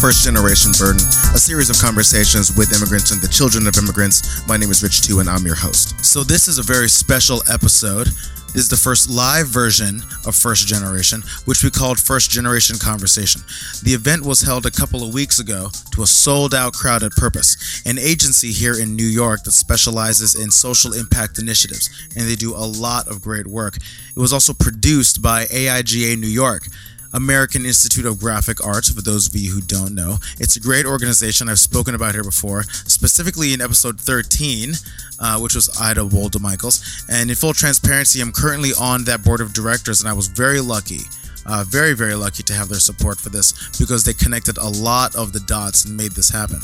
First Generation Burden, a series of conversations with immigrants and the children of immigrants. My name is Rich Tu, and I'm your host. So, this is a very special episode. This is the first live version of First Generation, which we called First Generation Conversation. The event was held a couple of weeks ago to a sold out crowd at Purpose, an agency here in New York that specializes in social impact initiatives, and they do a lot of great work. It was also produced by AIGA New York. American Institute of Graphic Arts, for those of you who don't know. It's a great organization I've spoken about here before, specifically in episode 13, uh, which was Ida Wolde Michaels. And in full transparency, I'm currently on that board of directors, and I was very lucky. Uh, very, very lucky to have their support for this because they connected a lot of the dots and made this happen.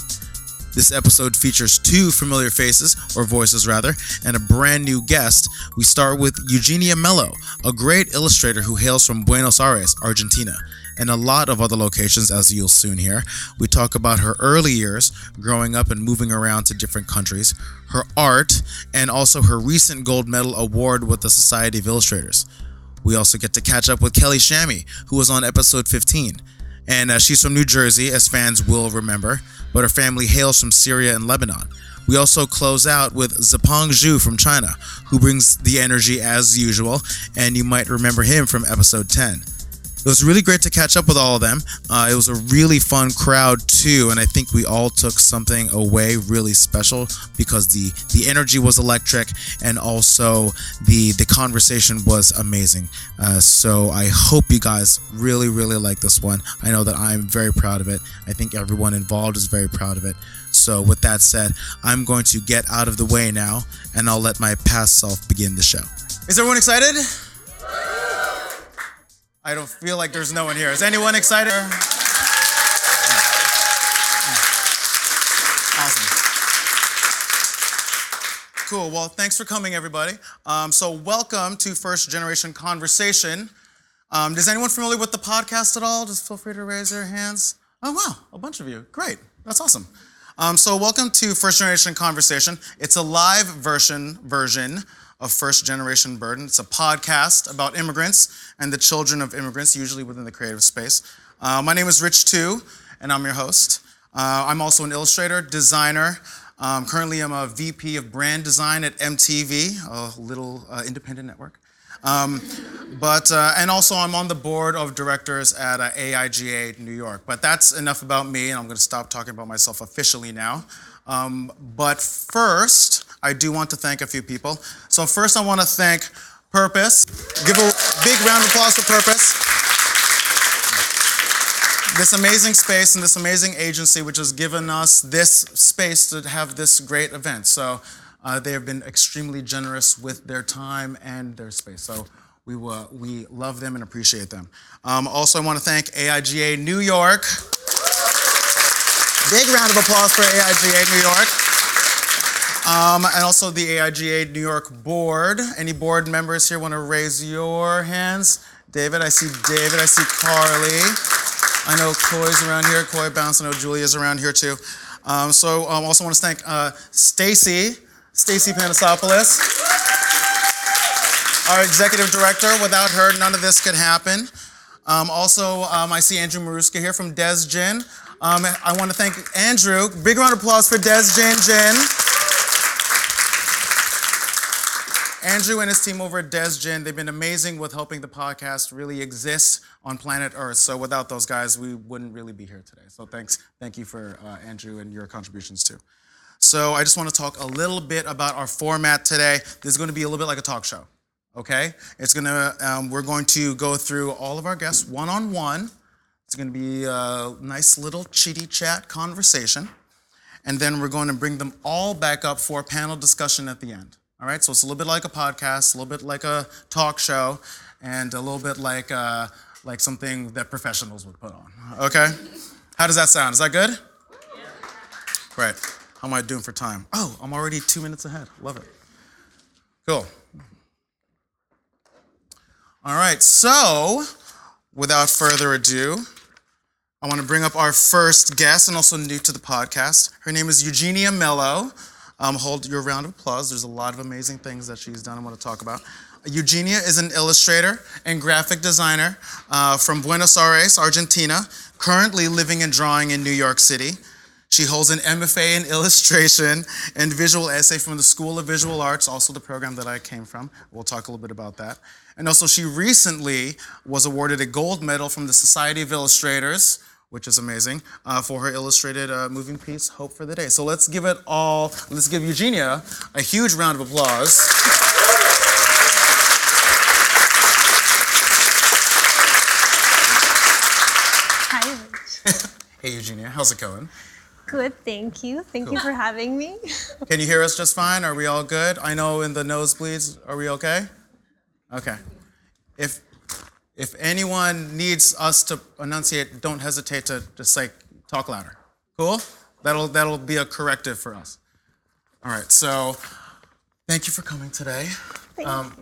This episode features two familiar faces, or voices rather, and a brand new guest. We start with Eugenia Mello, a great illustrator who hails from Buenos Aires, Argentina, and a lot of other locations, as you'll soon hear. We talk about her early years, growing up and moving around to different countries, her art, and also her recent gold medal award with the Society of Illustrators. We also get to catch up with Kelly Shami, who was on episode 15. And uh, she's from New Jersey, as fans will remember but her family hails from Syria and Lebanon. We also close out with Zipeng Zhu from China, who brings the energy as usual, and you might remember him from episode 10. It was really great to catch up with all of them. Uh, it was a really fun crowd too, and I think we all took something away really special because the the energy was electric, and also the the conversation was amazing. Uh, so I hope you guys really really like this one. I know that I'm very proud of it. I think everyone involved is very proud of it. So with that said, I'm going to get out of the way now, and I'll let my past self begin the show. Is everyone excited? I don't feel like there's no one here. Is anyone excited? Awesome. Cool. Well, thanks for coming, everybody. Um, so, welcome to First Generation Conversation. Um, is anyone familiar with the podcast at all? Just feel free to raise your hands. Oh, wow, a bunch of you. Great. That's awesome. Um, so, welcome to First Generation Conversation. It's a live version version of First Generation Burden. It's a podcast about immigrants and the children of immigrants, usually within the creative space. Uh, my name is Rich Tu, and I'm your host. Uh, I'm also an illustrator, designer. Um, currently, I'm a VP of brand design at MTV, a little uh, independent network. Um, but uh, and also I'm on the board of directors at uh, AIGA New York. But that's enough about me, and I'm going to stop talking about myself officially now. Um, but first, I do want to thank a few people. So first, I want to thank Purpose. Give a big round of applause for Purpose. This amazing space and this amazing agency, which has given us this space to have this great event. So uh, they have been extremely generous with their time and their space. So we, uh, we love them and appreciate them. Um, also, I want to thank AIGA New York. Big round of applause for AIGA New York. Um, and also the AIGA New York board. Any board members here want to raise your hands? David, I see David, I see Carly. I know Coy's around here, Coy Bounce, I know Julia's around here too. Um, so I um, also want to thank uh, Stacy, Stacy Panasopoulos, our executive director. Without her, none of this could happen. Um, also, um, I see Andrew Maruska here from Des Gin. Um, I want to thank Andrew. Big round of applause for Des Gin Gin. Andrew and his team over at Des Gin, they've been amazing with helping the podcast really exist on planet Earth. So without those guys, we wouldn't really be here today. So thanks, thank you for uh, Andrew and your contributions too. So I just want to talk a little bit about our format today. This is going to be a little bit like a talk show. Okay, it's gonna. Um, we're going to go through all of our guests one on one. It's going to be a nice little chitty chat conversation, and then we're going to bring them all back up for a panel discussion at the end. All right, so it's a little bit like a podcast, a little bit like a talk show, and a little bit like uh, like something that professionals would put on. Okay, how does that sound? Is that good? Yeah. Great. How am I doing for time? Oh, I'm already two minutes ahead. Love it. Cool. All right, so without further ado, I want to bring up our first guest and also new to the podcast. Her name is Eugenia Mello. Um, hold your round of applause. There's a lot of amazing things that she's done I want to talk about. Eugenia is an illustrator and graphic designer uh, from Buenos Aires, Argentina, currently living and drawing in New York City. She holds an MFA in illustration and visual essay from the School of Visual Arts, also the program that I came from. We'll talk a little bit about that. And also, she recently was awarded a gold medal from the Society of Illustrators, which is amazing, uh, for her illustrated uh, moving piece, Hope for the Day. So let's give it all, let's give Eugenia a huge round of applause. Hi, Rich. Hey, Eugenia, how's it going? Good, thank you. Thank you for having me. Can you hear us just fine? Are we all good? I know in the nosebleeds, are we okay? Okay. If if anyone needs us to enunciate, don't hesitate to just like talk louder. Cool? That'll that'll be a corrective for us. All right. So, thank you for coming today. Thank Um,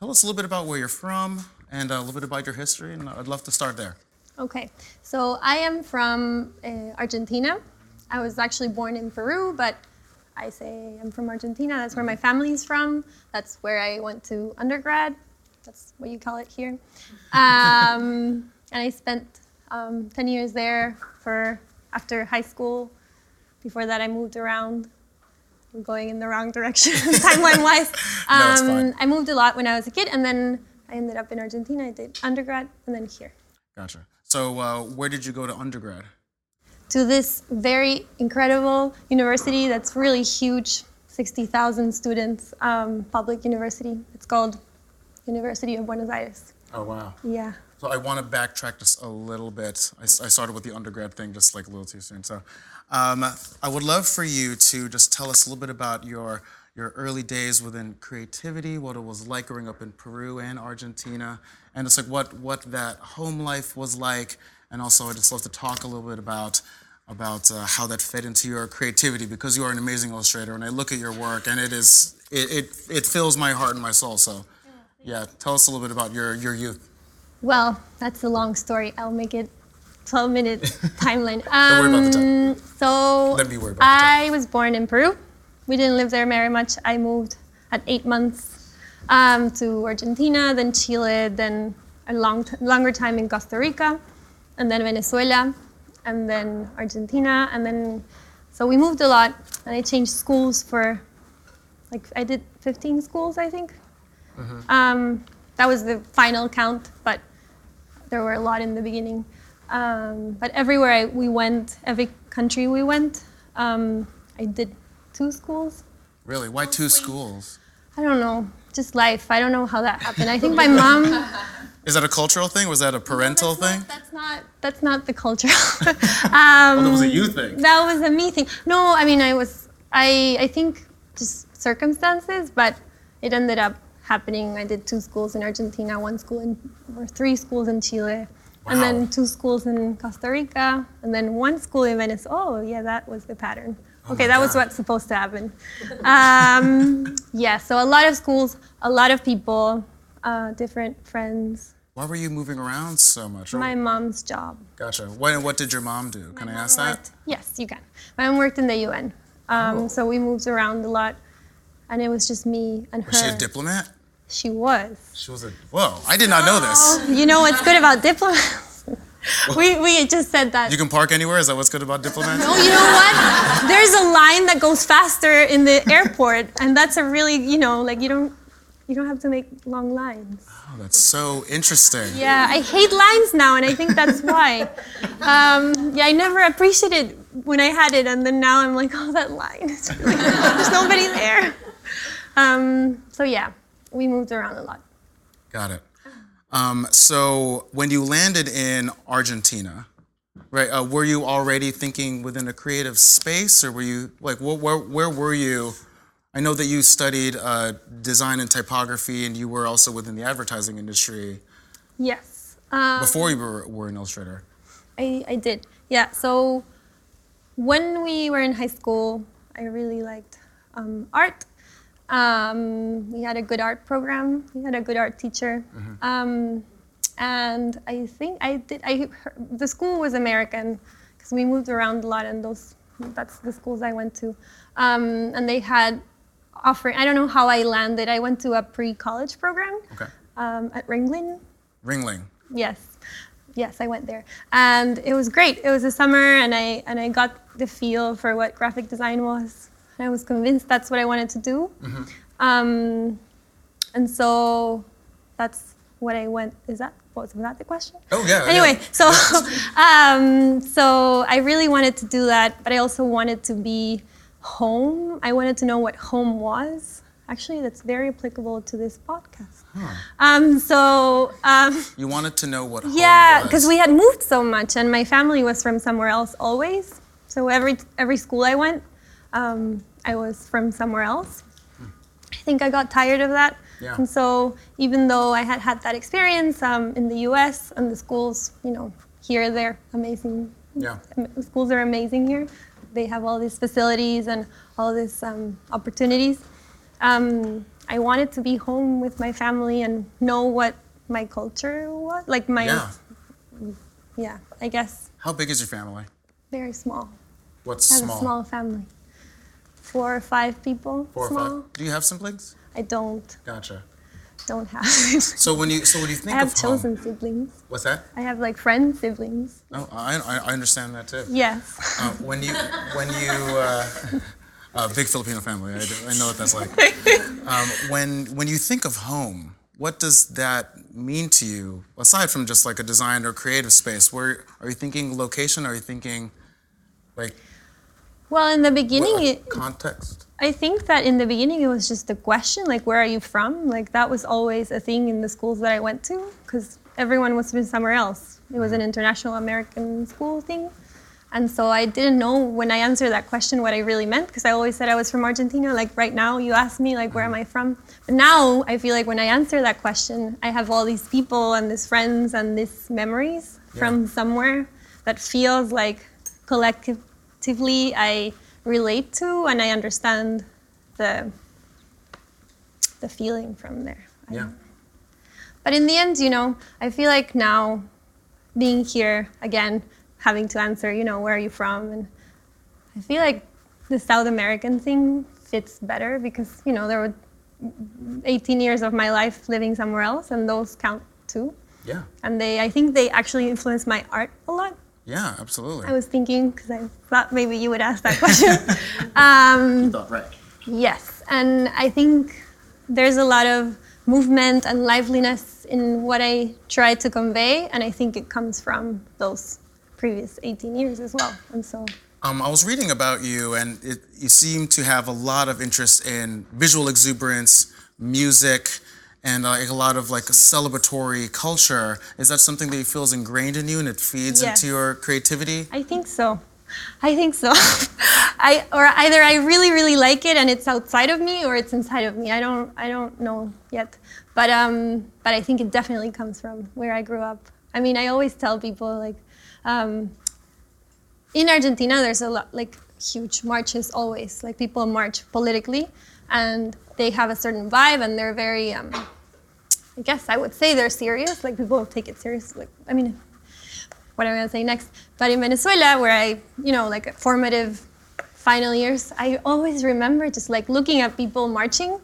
Tell us a little bit about where you're from and a little bit about your history, and I'd love to start there. Okay, so I am from uh, Argentina. I was actually born in Peru, but I say I'm from Argentina. That's where my family's from. That's where I went to undergrad. That's what you call it here. Um, and I spent um, 10 years there for after high school. Before that, I moved around. I'm going in the wrong direction timeline wise. No, it's fine. I moved a lot when I was a kid, and then I ended up in Argentina. I did undergrad, and then here. Gotcha. So, uh, where did you go to undergrad? to this very incredible university that's really huge 60,000 students, um, public university. It's called University of Buenos Aires. Oh wow. Yeah. So I want to backtrack just a little bit. I started with the undergrad thing just like a little too soon. So um, I would love for you to just tell us a little bit about your your early days within creativity, what it was like growing up in Peru and Argentina, and just like what what that home life was like. And also, I'd just love to talk a little bit about about uh, how that fed into your creativity because you are an amazing illustrator, and I look at your work, and it is it it, it fills my heart and my soul. So, yeah, tell us a little bit about your your youth. Well, that's a long story. I'll make it 12 minute timeline. Don't worry about the time. Um, So Let me worry about time. I was born in Peru. We didn't live there very much. I moved at eight months um, to Argentina, then Chile, then a long t- longer time in Costa Rica, and then Venezuela, and then Argentina, and then so we moved a lot, and I changed schools for like I did 15 schools, I think. Um, that was the final count, but there were a lot in the beginning. Um, but everywhere I, we went, every country we went, um, I did two schools. Really? Why two schools? I don't know, just life. I don't know how that happened. I think my mom. Is that a cultural thing? Was that a parental that's thing? Not, that's not. That's not the culture. um, Oh, that was a you thing. That was a me thing. No, I mean I was. I I think just circumstances, but it ended up happening. I did two schools in Argentina, one school in, or three schools in Chile, and then two schools in Costa Rica, and then one school in Venice. Oh, yeah, that was the pattern. Okay, my that was what's supposed to happen. Um, yeah, so a lot of schools, a lot of people, uh, different friends. Why were you moving around so much? Oh, My mom's job. gotcha. What, what did your mom do? Can I ask that? Yes, you can. My mom worked in the UN, um, Oh. so we moved around a lot, and it was just me and her. Was she a diplomat? She was. She was a. Whoa, I did not know this. You know what's good about diplomats? we we just said that. You can park anywhere? Is that what's good about diplomats? No, you know what? There's a line that goes faster in the airport, and that's a really, you know, like you don't, you don't have to make long lines. Oh, that's so interesting. Yeah, I hate lines now, and I think that's why. Um, yeah, I never appreciated when I had it, and then now I'm like, oh, that line. Really, there's nobody there. Um, so yeah, we moved around a lot. Got it. Um, so when you landed in Argentina, right? Uh, were you already thinking within a creative space, or were you like, where, where, where were you? I know that you studied uh, design and typography, and you were also within the advertising industry Yes. Um, before you were, were an illustrator. I, I did. Yeah. So when we were in high school, I really liked um, art. Um, we had a good art program. We had a good art teacher. Um, and I think I did. I the school was American because we moved around a lot, and those that's the schools I went to. Um, and they had offering. I don't know how I landed. I went to a pre-college program Okay. um, at Ringling. Ringling. Yes, yes, I went there, and it was great. It was a summer, and I and I got the feel for what graphic design was. I was convinced that's what I wanted to do, um, and so that's what I went. Is that was that the question? Oh, yeah, Anyway, yeah. so um, so I really wanted to do that, but I also wanted to be home. I wanted to know what home was. Actually, that's very applicable to this podcast. Um, so um, You wanted to know what home yeah, because we had moved so much, and my family was from somewhere else always. So every every school I went, um, I was from somewhere else. I think I got tired of that, Yeah. and so even though I had had that experience um, in the U.S. and the schools, you know, here they're amazing. Yeah. Schools are amazing here. They have all these facilities and all these um, opportunities. Um, I wanted to be home with my family and know what my culture was, like my Yeah. yeah, I guess How big is your family? very small. What's I have small? a small family. Four or five people. Four small. or five. Do you have siblings? I don't Gotcha. don't have. So when you so when you I think have of chosen home, siblings. what's that? I have like friend siblings. Oh, I, I I understand that too. Yes. Uh, when you when you uh, uh, big Filipino family, I, I know what that's like. Um, when when you think of home, what does that mean to you? Aside from just like a design or creative space, where are you thinking location? Are you thinking like Well, in the beginning, it, context? I think that in the beginning it was just a question, like where are you from? Like that was always a thing in the schools that I went to, because everyone was from somewhere else. It was an mm-hmm. international American school thing, and so I didn't know when I answered that question what I really meant, because I always said I was from Argentina. Like right now, you ask me like where am mm-hmm. I from, but now I feel like when I answer that question, I have all these people and these friends and these memories from somewhere that feels like collectively I relate to and I understand the the feeling from there. Yeah. But in the end, you know, I feel like now being here again, having to answer, you know, where are you from? And I feel like the South American thing fits better because, you know, there were 18 years of my life living somewhere else and those count too. Yeah. And they, I think they actually influenced my art a lot. Yeah. Absolutely. I was thinking because I thought maybe you would ask that question. um, thought right. yes, and I think there's a lot of movement and liveliness in what I try to convey, and I think it comes from those previous 18 years as well. And so, Um, I was reading about you, and it, you seem to have a lot of interest in visual exuberance, music, and uh, like a lot of like a celebratory culture. Is that something that you feel is ingrained in you, and it feeds Yes. into your creativity? I think so. I think so. I or either I really really like it and it's outside of me or it's inside of me. I don't I don't know yet. But um but I think it definitely comes from where I grew up. I mean, I always tell people like um in Argentina there's a lot like huge marches always. Like people march politically and they have a certain vibe and they're very um I guess I would say they're serious. Like people take it serious. Like I mean what am I gonna say next? But in Venezuela, where I, you know, like formative final years, I always remember just like looking at people marching,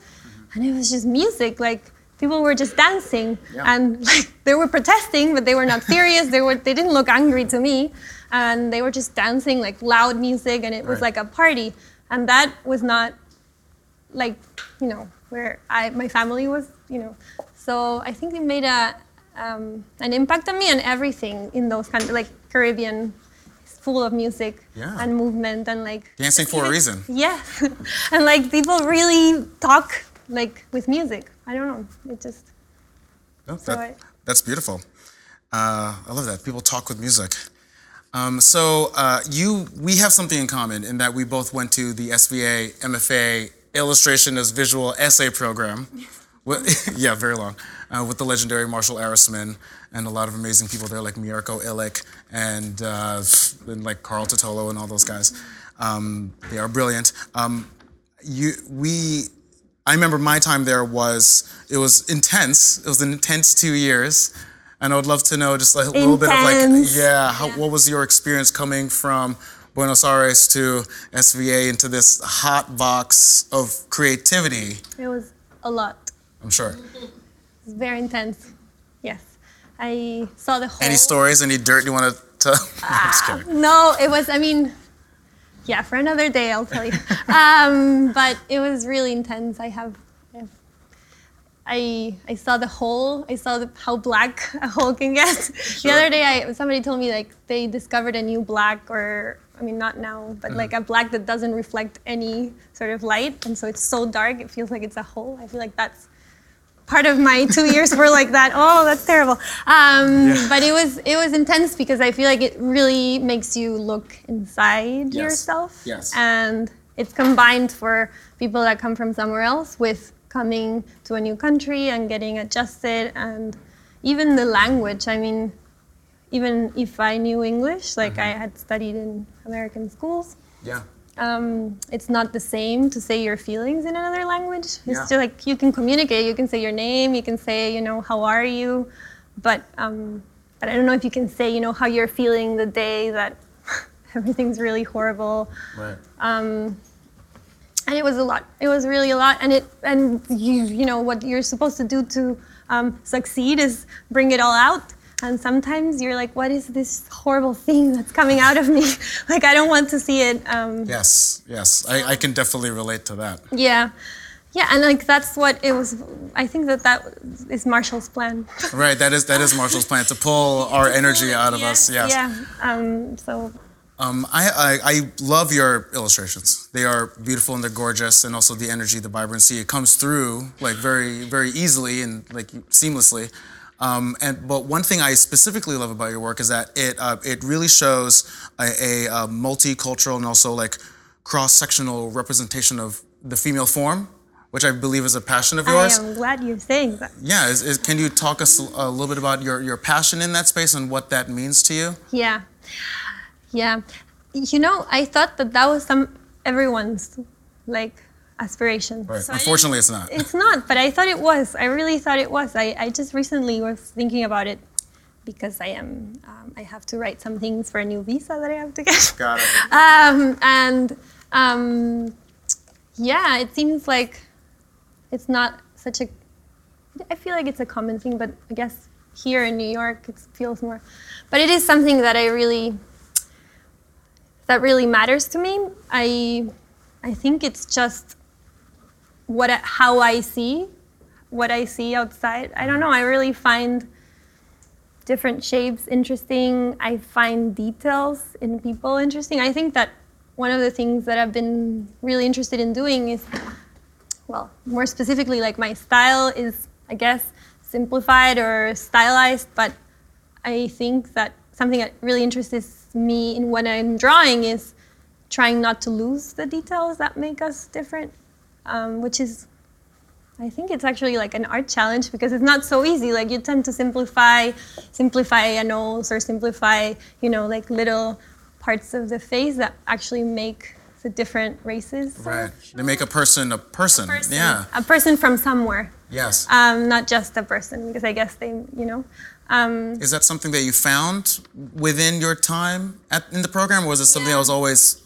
and it was just music. Like people were just dancing, Yeah. and like they were protesting, but they were not serious. they were, they didn't look angry to me, and they were just dancing like loud music, and it was Right. like a party, and that was not like you know where I my family was you know so I think it made a um, an impact on me and everything in those countries like Caribbean full of music Yeah. and movement and like Dancing for a reason. yeah and like people really talk like with music I don't know it just No, So that- I- that's beautiful. Uh, I love that. People talk with music. Um, so uh, you, we have something in common in that we both went to the SVA MFA Illustration as Visual Essay program. With, yeah, very long. Uh, with the legendary Marshall Arisman and a lot of amazing people there like Mirko Ilić and, uh, and like Carl Titolo and all those guys. Um, they are brilliant. Um, you, we I remember my time there was it was intense. It was an intense two years, and I would love to know just like a little bit of like yeah, how, what was your experience coming from Buenos Aires to SVA into this hot box of creativity. It was a lot. I'm sure. It's very intense. Yes. I saw the whole. Any stories? Any dirt you want to tell? Ah, no, it was, I mean, yeah, for another day, I'll tell you. um, but it was really intense. I have. I, I saw the hole. I saw the, how black a hole can get. Sure. The other day, I, somebody told me like they discovered a new black, or I mean not now, but mm-hmm. like a black that doesn't reflect any sort of light, and so it's so dark it feels like it's a hole. I feel like that's part of my two years were like that. Oh, that's terrible. Um, yeah. But it was it was intense because I feel like it really makes you look inside yes. yourself. Yes. And it's combined for people that come from somewhere else with coming to a new country and getting adjusted and even the language. I mean, even if I knew English, like mm-hmm. I had studied in American schools. Yeah um, it's not the same to say your feelings in another language. It's yeah. still like you can communicate. You can say your name. You can say, you know, how are you, but um, but I don't know if you can say, you know, how you're feeling the day that everything's really horrible. Right. Um, and it was a lot. It was really a lot. And it and you you know what you're supposed to do to um, succeed is bring it all out and sometimes you're like, what is this horrible thing that's coming out of me? like, I don't want to see it. Um, yes, yes. I, I can definitely relate to that. Yeah. Yeah, and like that's what it was. I think that that is Marshall's plan. right, that is that is Marshall's plan to pull our energy out of yeah, us. Yes. Yeah. Um, so. Um, I, I, I love your illustrations. They are beautiful and they're gorgeous, and also the energy, the vibrancy, it comes through like very very easily and like seamlessly. Um, and but one thing I specifically love about your work is that it uh, it really shows a, a, a, multicultural and also like cross sectional representation of the female form, which I believe is a passion of yours. I am glad you're saying that. Yeah, is, is, can you talk us a little bit about your your passion in that space and what that means to you? Yeah, yeah. You know, I thought that that was some everyone's like aspiration. Right. So Unfortunately, it's not. It's not, but I thought it was. I really thought it was. I, I just recently was thinking about it because I am um, I have to write some things for a new visa that I have to get. Got it. um, and um, yeah, it seems like it's not such a. I feel like it's a common thing, but I guess here in New York it feels more. But it is something that I really that really matters to me. I I think it's just what how I see what I see outside. I don't know. I really find different shapes interesting. I find details in people interesting. I think that one of the things that I've been really interested in doing is, well, more specifically, like my style is, I guess, simplified or stylized, but I think that something that really interests me in when I'm drawing is trying not to lose the details that make us different um, which is I think it's actually like an art challenge because it's not so easy. Like you tend to simplify, simplify a nose or simplify, you know, like little parts of the face that actually make the different races. Right. They make a person a person. a person. Yeah. A person from somewhere. Yes. Um, not just a person because I guess they, you know. Um, is that something that you found within your time at, in the program, or was it something yeah. that was always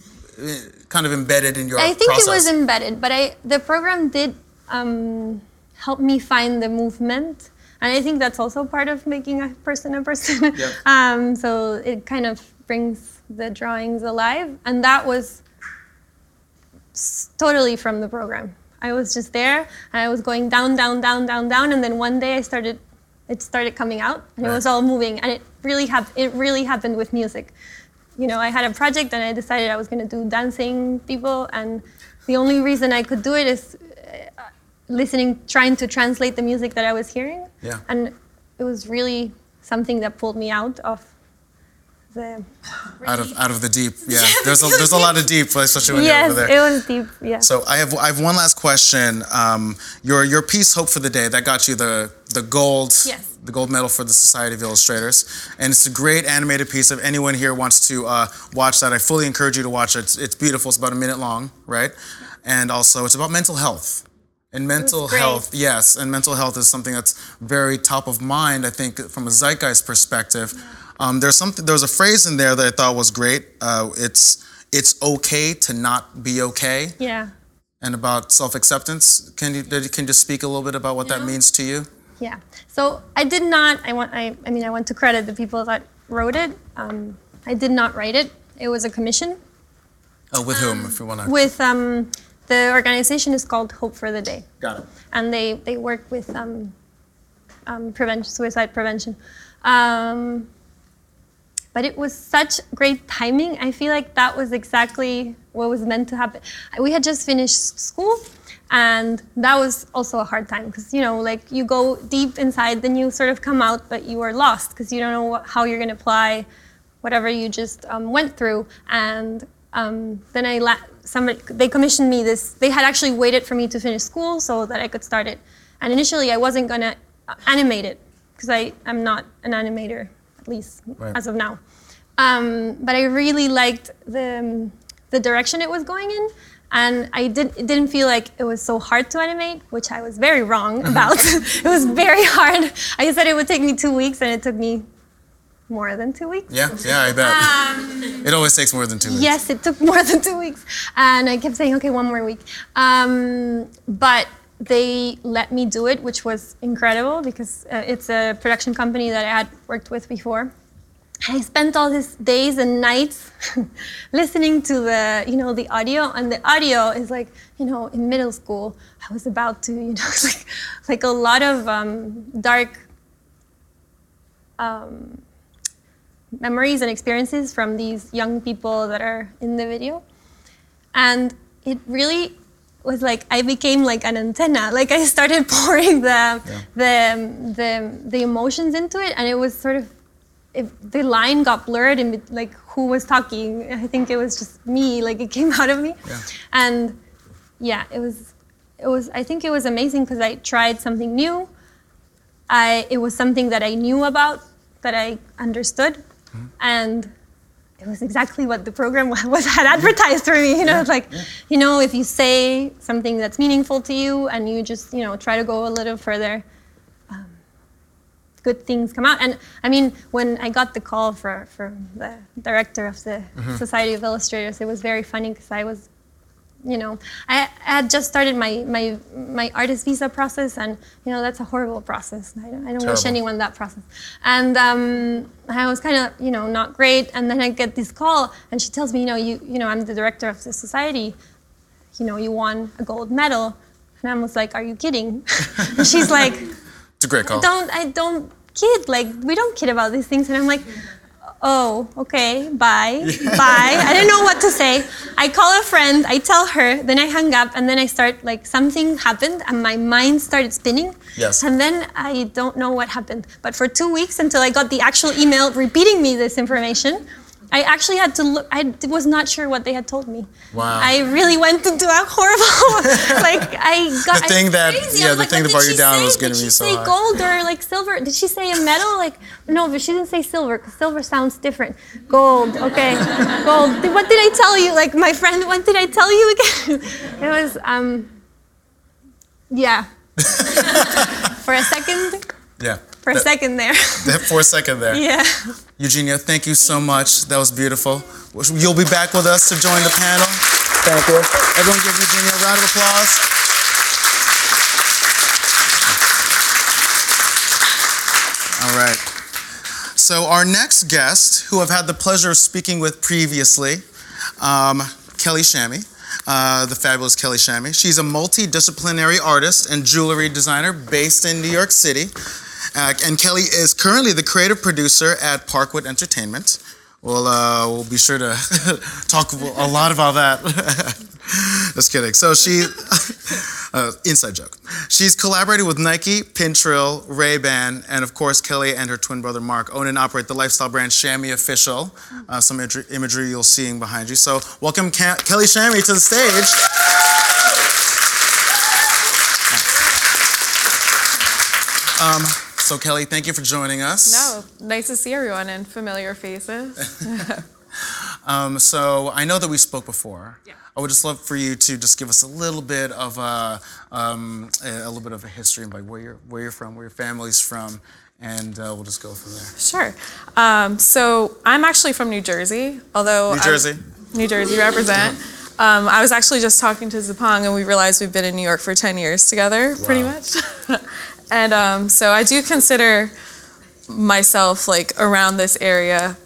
kind of embedded in your I think process? it was embedded, but I the program did um, help me find the movement. And I think that's also part of making a person a person. Yeah. um, so it kind of brings the drawings alive. And that was totally from the program. I was just there and I was going down, down, down, down, down. And then one day I started, it started coming out and right. it was all moving. And it really, hap- it really happened with music you know, I had a project and I decided I was going to do dancing people, and the only reason I could do it is uh, listening, trying to translate the music that I was hearing. Yeah. And it was really something that pulled me out of the out of out of the deep. Yeah, there's a there's a lot of deep, especially when yes, you're over there. it was deep. Yeah. So I have I have one last question. Um, your your piece, "Hope for the Day," that got you the the gold. Yes the gold medal for the Society of Illustrators. And it's a great animated piece. If anyone here wants to uh, watch that, I fully encourage you to watch it. It's, it's, beautiful. It's about a minute long, right? And also, it's about mental health. And mental health, yes, and mental health is something that's very top of mind, I think, from a zeitgeist perspective. Um, there's something. There was a phrase in there that I thought was great. Uh, it's it's okay to not be okay Yeah. and about self-acceptance. Can you can you just speak a little bit about what that means to you? Yeah. So I did not. I want. I. I mean, I want to credit the people that wrote it. Um, I did not write it. It was a commission Oh, with whom, if you want to? with. Um, the organization is called Hope for the Day, Got it. and they they work with um, um, prevention, suicide prevention. Um, but it was such great timing. I feel like that was exactly what was meant to happen. We had just finished school, and that was also a hard time because you know, like you go deep inside, then you sort of come out, but you are lost because you don't know what, how you're going to apply whatever you just um, went through. And um, then I la- somebody they commissioned me this. They had actually waited for me to finish school so that I could start it. And initially, I wasn't going to animate it because I am not an animator, at least Right. as of now. Um, but I really liked the the direction it was going in, and I did it didn't feel like it was so hard to animate, which I was very wrong about. it was very hard. I said it would take me two weeks, and it took me more than two weeks. Yeah, yeah, I bet. Um, it always takes more than two weeks. Yes, it took more than two weeks. And I kept saying, okay, one more week. Um, but they let me do it, which was incredible because uh, it's a production company that I had worked with before. I spent all these days and nights listening to the, you know, the audio, and the audio is like, you know, in middle school, I was about to, you know, like, like a lot of um, dark um, memories and experiences from these young people that are in the video. And it really was like I became like an antenna. Like I started pouring the the, the the emotions into it, and it was sort of if the line got blurred and like who was talking. I think it was just me. Like it came out of me, Yeah. and yeah, it was it was. I think it was amazing because I tried something new. I it was something that I knew about that I understood, mm-hmm. and it was exactly what the program was had advertised for me. You know, it's like, you know, if you say something that's meaningful to you and you just, you know, try to go a little further, um, good things come out. And I mean, when I got the call for from the director of the Society of Illustrators, it was very funny because I was you know, I, I had just started my, my my artist visa process, and you know that's a horrible process. I don't, I don't wish anyone that process. And um, I was kind of you know not great, and then I get this call, and she tells me, you know, you you know I'm the director of the society. You know, you won a gold medal, and I was like, are you kidding? and she's like, It's a great call. don't I don't kid like we don't kid about these things and I'm like oh okay bye bye. I didn't know what to say. I call a friend I tell her then I hang up and then I start like something happened and my mind started spinning. Yes. and then I don't know what happened. But for two weeks until I got the actual email repeating me this information I actually had to look. I was not sure what they had told me. Wow. I really went into a horrible, like I got The thing that- crazy. yeah, the like, thing that brought you down say? was getting Did she say gold or like silver? Did she say a metal? Like no, but she didn't say silver because silver sounds different. Gold, okay, gold. What did I tell you? Like my friend, what did I tell you again? it was um, yeah. For a second, Yeah. for a That- second there. that- for a second there. yeah. Eugenia, thank you so much. That was beautiful. You'll be back with us to join the panel. Thank you. Everyone give Eugenia a round of applause. All right. So our next guest, who I've had the pleasure of speaking with previously, um, Kelly Shami, uh, the fabulous Kelly Shami. She's a multidisciplinary artist and jewelry designer based in New York City. Uh, and Kelly is currently the creative producer at Parkwood Entertainment. We'll, uh, we'll be sure to talk a lot about that. Just kidding. So she, uh, inside joke. She's collaborated with Nike, Pintrill, Ray-Ban, and of course Kelly and her twin brother Mark own and operate the lifestyle brand Shami Official. Uh, some imagery, you'll seeing behind you. So welcome Ke- Kelly Shami to the stage. Um, so Kelly, thank you for joining us. No, nice to see everyone and familiar faces. Um, so I know that we spoke before. Yeah. I would just love for you to just give us a little bit of a, um, a, a little bit of a history of like where you're where you're from, where your family's from, and uh, we'll just go from there. Sure. Um, so I'm actually from New Jersey, although New Jersey. New Jersey represent. Um, I was actually just talking to Zipeng, and we realized we've been in New York for 10 years together, pretty much. and um, so I do consider myself like around this area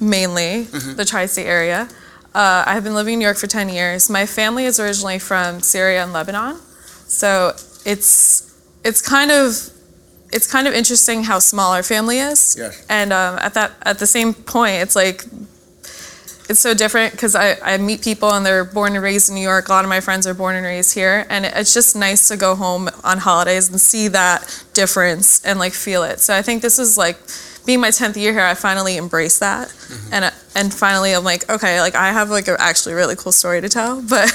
mainly, the tri state area. Uh, I've been living in New York for 10 years. My family is originally from Syria and Lebanon. So it's it's kind of it's kind of interesting how small our family is. Yeah. And um, at that at the same point, it's like it's so different because I, I meet people and they're born and raised in New York. A lot of my friends are born and raised here, and it's just nice to go home on holidays and see that difference and like feel it. So I think this is like being my tenth year here. I finally embrace that, and uh, and finally I'm like okay, like I have like a actually really cool story to tell. But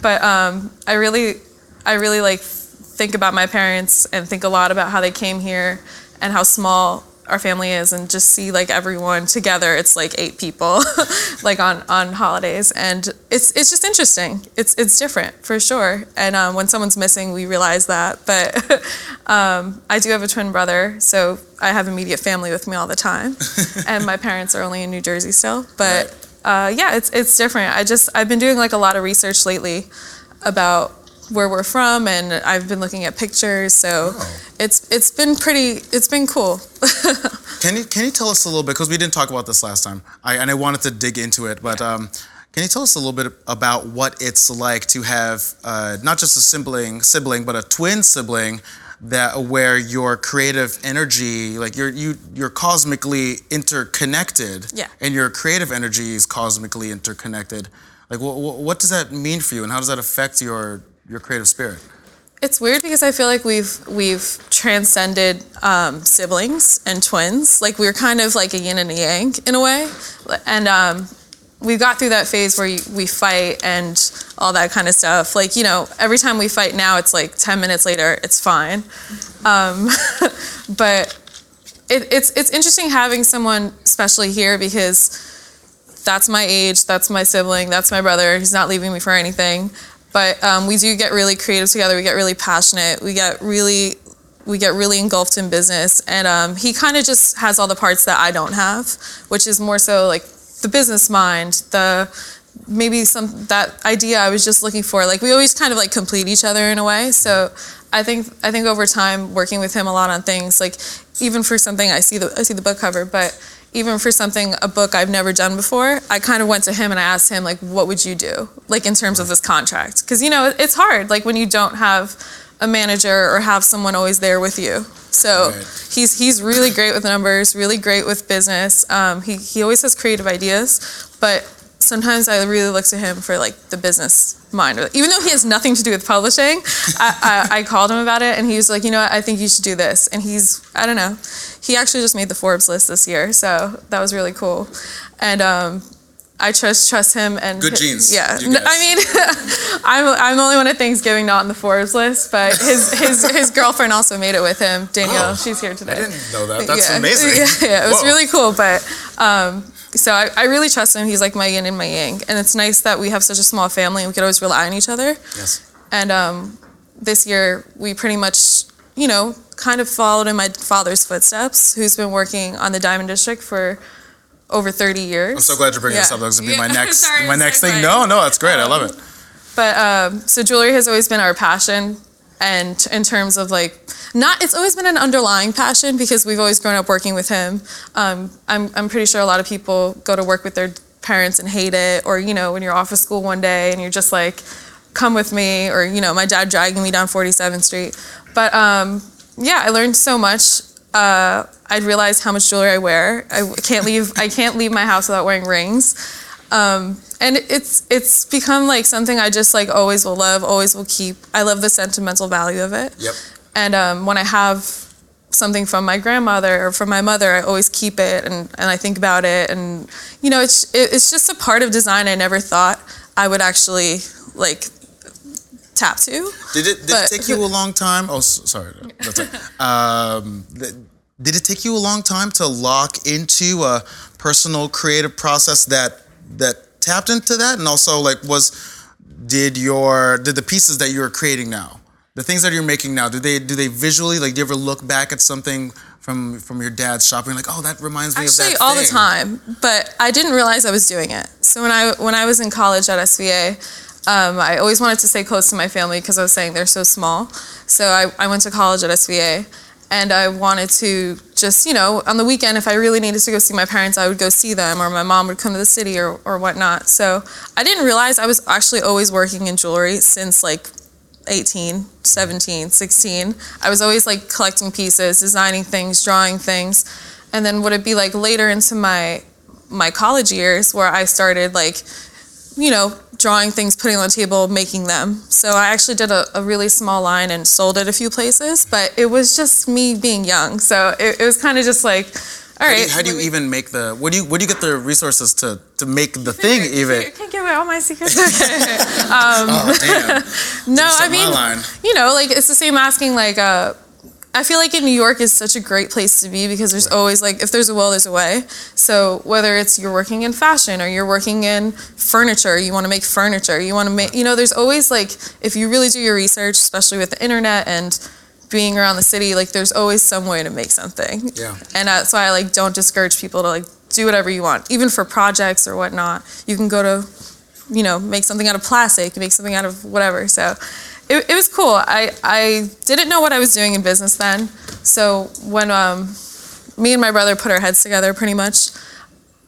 but um, I really I really like think about my parents and think a lot about how they came here and how small our family is and just see like everyone together. It's like eight people like on on holidays. And it's it's just interesting. It's it's different for sure. And um, when someone's missing we realize that. But um, i do have a twin brother so i have immediate family with me all the time. And my parents are only in new jersey still. But uh, yeah it's it's different. I just i've been doing like a lot of research lately about where we're from and I've been looking at pictures so Oh. it's it's been pretty it's been cool Can you can you tell us a little bit because we didn't talk about this last time, I, and I wanted to dig into it, but um, can you tell us a little bit about what it's like to have uh, not just a sibling sibling, but a twin sibling that where your creative energy, like you're you you're cosmically interconnected, Yeah. and your creative energy is cosmically interconnected. Like, what, what does that mean for you, and how does that affect your your creative spirit? It's weird because I feel like we've we've transcended um, siblings and twins. Like we're kind of like a yin and a yang in a way, and um, we got through that phase where we fight and all that kind of stuff. Like you know, every time we fight now, it's like ten minutes later, it's fine. Um, but it, it's it's interesting having someone, especially here, because that's my age, that's my sibling, that's my brother. He's not leaving me for anything. But um, we do get really creative together. We get really passionate. We get really, we get really engulfed in business. And um, he kind of just has all the parts that I don't have, which is more so like the business mind, the maybe some that idea I was just looking for. Like we always kind of like complete each other in a way. So I think I think over time working with him a lot on things like even for something I see the I see the book cover, but even for something a book I've never done before, I kind of went to him and I asked him like, what would you do like in terms of this contract? Because you know it's hard like when you don't have a manager or have someone always there with you. So Right. he's he's really great with numbers, really great with business. Um, he he always has creative ideas, but sometimes I really look to him for like the business mind. Even though he has nothing to do with publishing, I, I, I called him about it and he was like, you know what, I think you should do this. And he's I don't know, he actually just made the Forbes list this year, so that was really cool. And um, I trust trust him and Good genes, Yeah, you N- guys. I mean, I'm I'm only one at Thanksgiving not on the Forbes list, but his his his girlfriend also made it with him. Danielle, Oh, she's here today. I didn't know that. That's yeah. amazing. Yeah, yeah, it was Whoa. really cool. But um, so I, I really trust him. He's like my yin and my yang, and it's nice that we have such a small family and we could always rely on each other. Yes. And um, this year we pretty much, you know, kind of followed in my father's footsteps, who's been working on the Diamond District for over 30 years. I'm so glad you're bringing this up. That was gonna be my next Sorry, my next thing. No, no, that's great. I love it. But um, so jewelry has always been our passion, and in terms of like, not it's always been an underlying passion because we've always grown up working with him. Um, I'm I'm pretty sure a lot of people go to work with their parents and hate it, or you know when you're off of school one day and you're just like, come with me, or you know my dad dragging me down 47th Street. But um, yeah, I learned so much. Uh, I realized how much jewelry I wear. I can't leave. I can't leave my house without wearing rings. Um, and it's it's become like something I just like always will love, always will keep. I love the sentimental value of it. Yep. And um, when I have something from my grandmother or from my mother, I always keep it and, and I think about it. And you know, it's it, it's just a part of design I never thought I would actually like tap to. Did it, did But- it take you a long time? Oh, sorry. That's. Um, did it take you a long time to lock into a personal creative process that that tapped into that? And also, like, was did your did the pieces that you're creating now, the things that you're making now, do they do they visually like? Do you ever look back at something from from your dad's shopping? Like, oh, that reminds me Actually, of that. all the time, but I didn't realize I was doing it. So when I when I was in college at SVA, um, I always wanted to stay close to my family because I was saying they're so small. So I, I went to college at SVA, and I wanted to just you know on the weekend if I really needed to go see my parents, I would go see them, or my mom would come to the city or or whatnot. So I didn't realize I was actually always working in jewelry since like 18, 17, 16. I was always like collecting pieces, designing things, drawing things. And then would it be like later into my my college years where I started like, you know, drawing things, putting on the table, making them. So I actually did a, a really small line and sold it a few places, but it was just me being young. So it, it was kind of just like, all How do you, how do you even make the? What do you? What do you get the resources to to make the thing even? I can't give away all my secrets. Oh damn! No, I mean, you know, like it's the same asking like uh I feel like in New York is such a great place to be because there's always like if there's a will there's a way. So whether it's you're working in fashion or you're working in furniture, you want to make furniture, you want to make you know there's always like if you really do your research, especially with the internet and being around the city, like there's always some way to make something. Yeah. And that's why I like don't discourage people to like do whatever you want, even for projects or whatnot. You can go to you know, make something out of plastic, make something out of whatever. So it, it was cool. I, I didn't know what I was doing in business then. So when um, me and my brother put our heads together pretty much,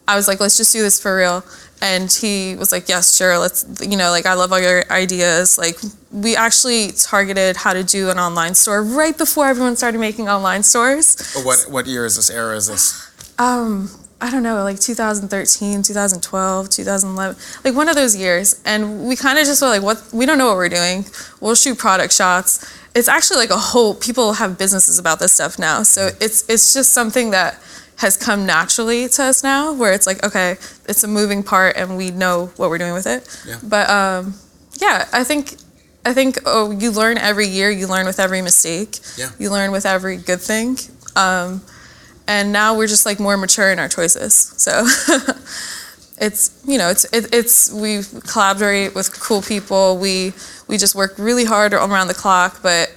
I was like, let's just do this for real. And he was like, yes, sure. Let's, you know, like, I love all your ideas. Like, we actually targeted how to do an online store right before everyone started making online stores. What what year is this? Era is this? Um, I don't know, like 2013, 2012, 2011, like one of those years. And we kind of just were like, what? We don't know what we're doing. We'll shoot product shots. It's actually like a whole. People have businesses about this stuff now, so it's it's just something that has come naturally to us now, where it's like, okay, it's a moving part, and we know what we're doing with it. Yeah. But um, yeah, I think. I think oh, you learn every year. You learn with every mistake. Yeah. You learn with every good thing. Um, and now we're just like more mature in our choices. So it's you know it's it, it's we collaborate with cool people. We we just work really hard around the clock, but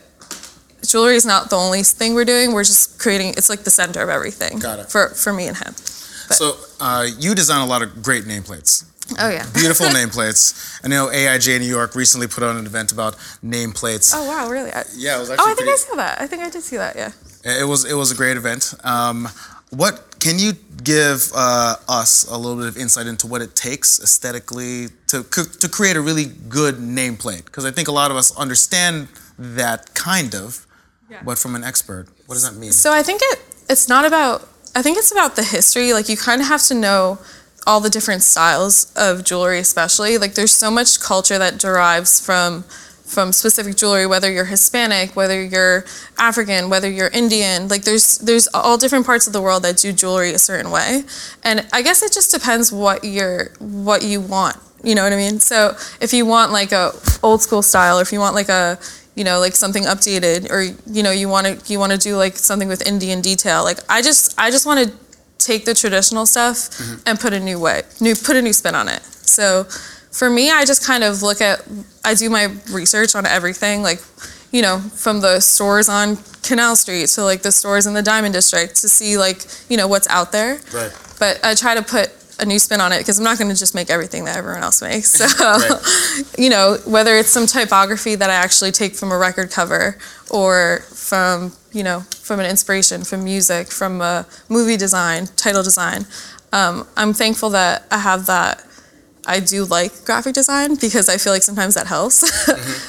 jewelry is not the only thing we're doing. We're just creating. It's like the center of everything. Got it. For for me and him. So uh, you design a lot of great nameplates. Oh yeah. Beautiful nameplates. I know AIGA New York recently put on an event about nameplates. Oh wow, really? I, Yeah, it was actually oh, I think I saw that. I think I did see that. Yeah. It was it was a great event. Um, what can you give uh, us a little bit of insight into what it takes aesthetically to to create a really good nameplate? Because I think a lot of us understand that kind of, Yeah. but from an expert, what does that mean? So I think it it's not about I think it's about the history. Like you kind of have to know all the different styles of jewelry especially. Like there's so much culture that derives from from specific jewelry whether you're Hispanic, whether you're African, whether you're Indian. Like there's there's all different parts of the world that do jewelry a certain way. And I guess it just depends what you're what you want. You know what I mean? So if you want like a old school style or if you want like a you know like something updated or you know you want to you want to do like something with indian detail like i just i just want to take the traditional stuff mm-hmm. and put a new way new put a new spin on it so for me i just kind of look at i do my research on everything like you know from the stores on canal street to like the stores in the diamond district to see like you know what's out there Right. but i try to put a new spin on it because i'm not going to just make everything that everyone else makes so you know, whether it's some typography that I actually take from a record cover or from, you know, from an inspiration, from music, from a movie design, title design. Um, I'm thankful that I have that. I do like graphic design because I feel like sometimes that helps.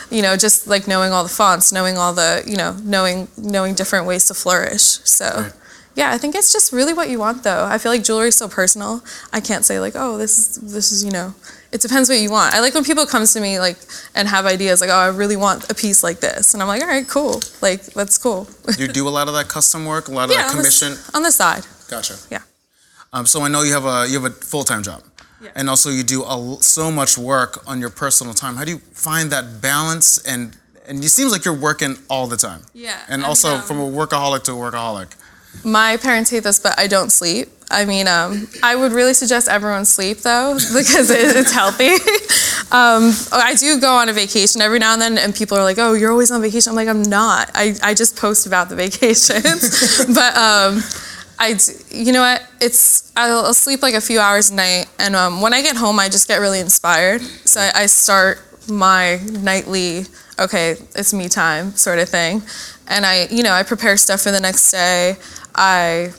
you know, just like knowing all the fonts, knowing all the, you know, knowing knowing different ways to flourish. So. Right. Yeah, I think it's just really what you want though. I feel like jewelry is so personal. I can't say like, oh, this is this is, you know, it depends what you want. I like when people come to me like and have ideas like, oh, I really want a piece like this. And I'm like, all right, cool. Like that's cool. You do a lot of that custom work, a lot of yeah, that on the, commission? on the side. Gotcha. Yeah. Um, so I know you have a you have a full time job, Yeah. and also you do a, l- so much work on your personal time. How do you find that balance? And and it seems like you're working all the time. Yeah, And I also mean, um, from a workaholic to a workaholic. My parents hate this, but I don't sleep. I mean, um, I would really suggest everyone sleep though because it, it's healthy. um, I do go on a vacation every now and then, and people are like, "Oh, you're always on vacation." I'm like, "I'm not. I, I just post about the vacations." but um, I, you know what? It's I'll, I'll, sleep like a few hours a night, and um, when I get home, I just get really inspired. So I, I start my nightly okay, it's me time sort of thing, and I, you know, I prepare stuff for the next day. I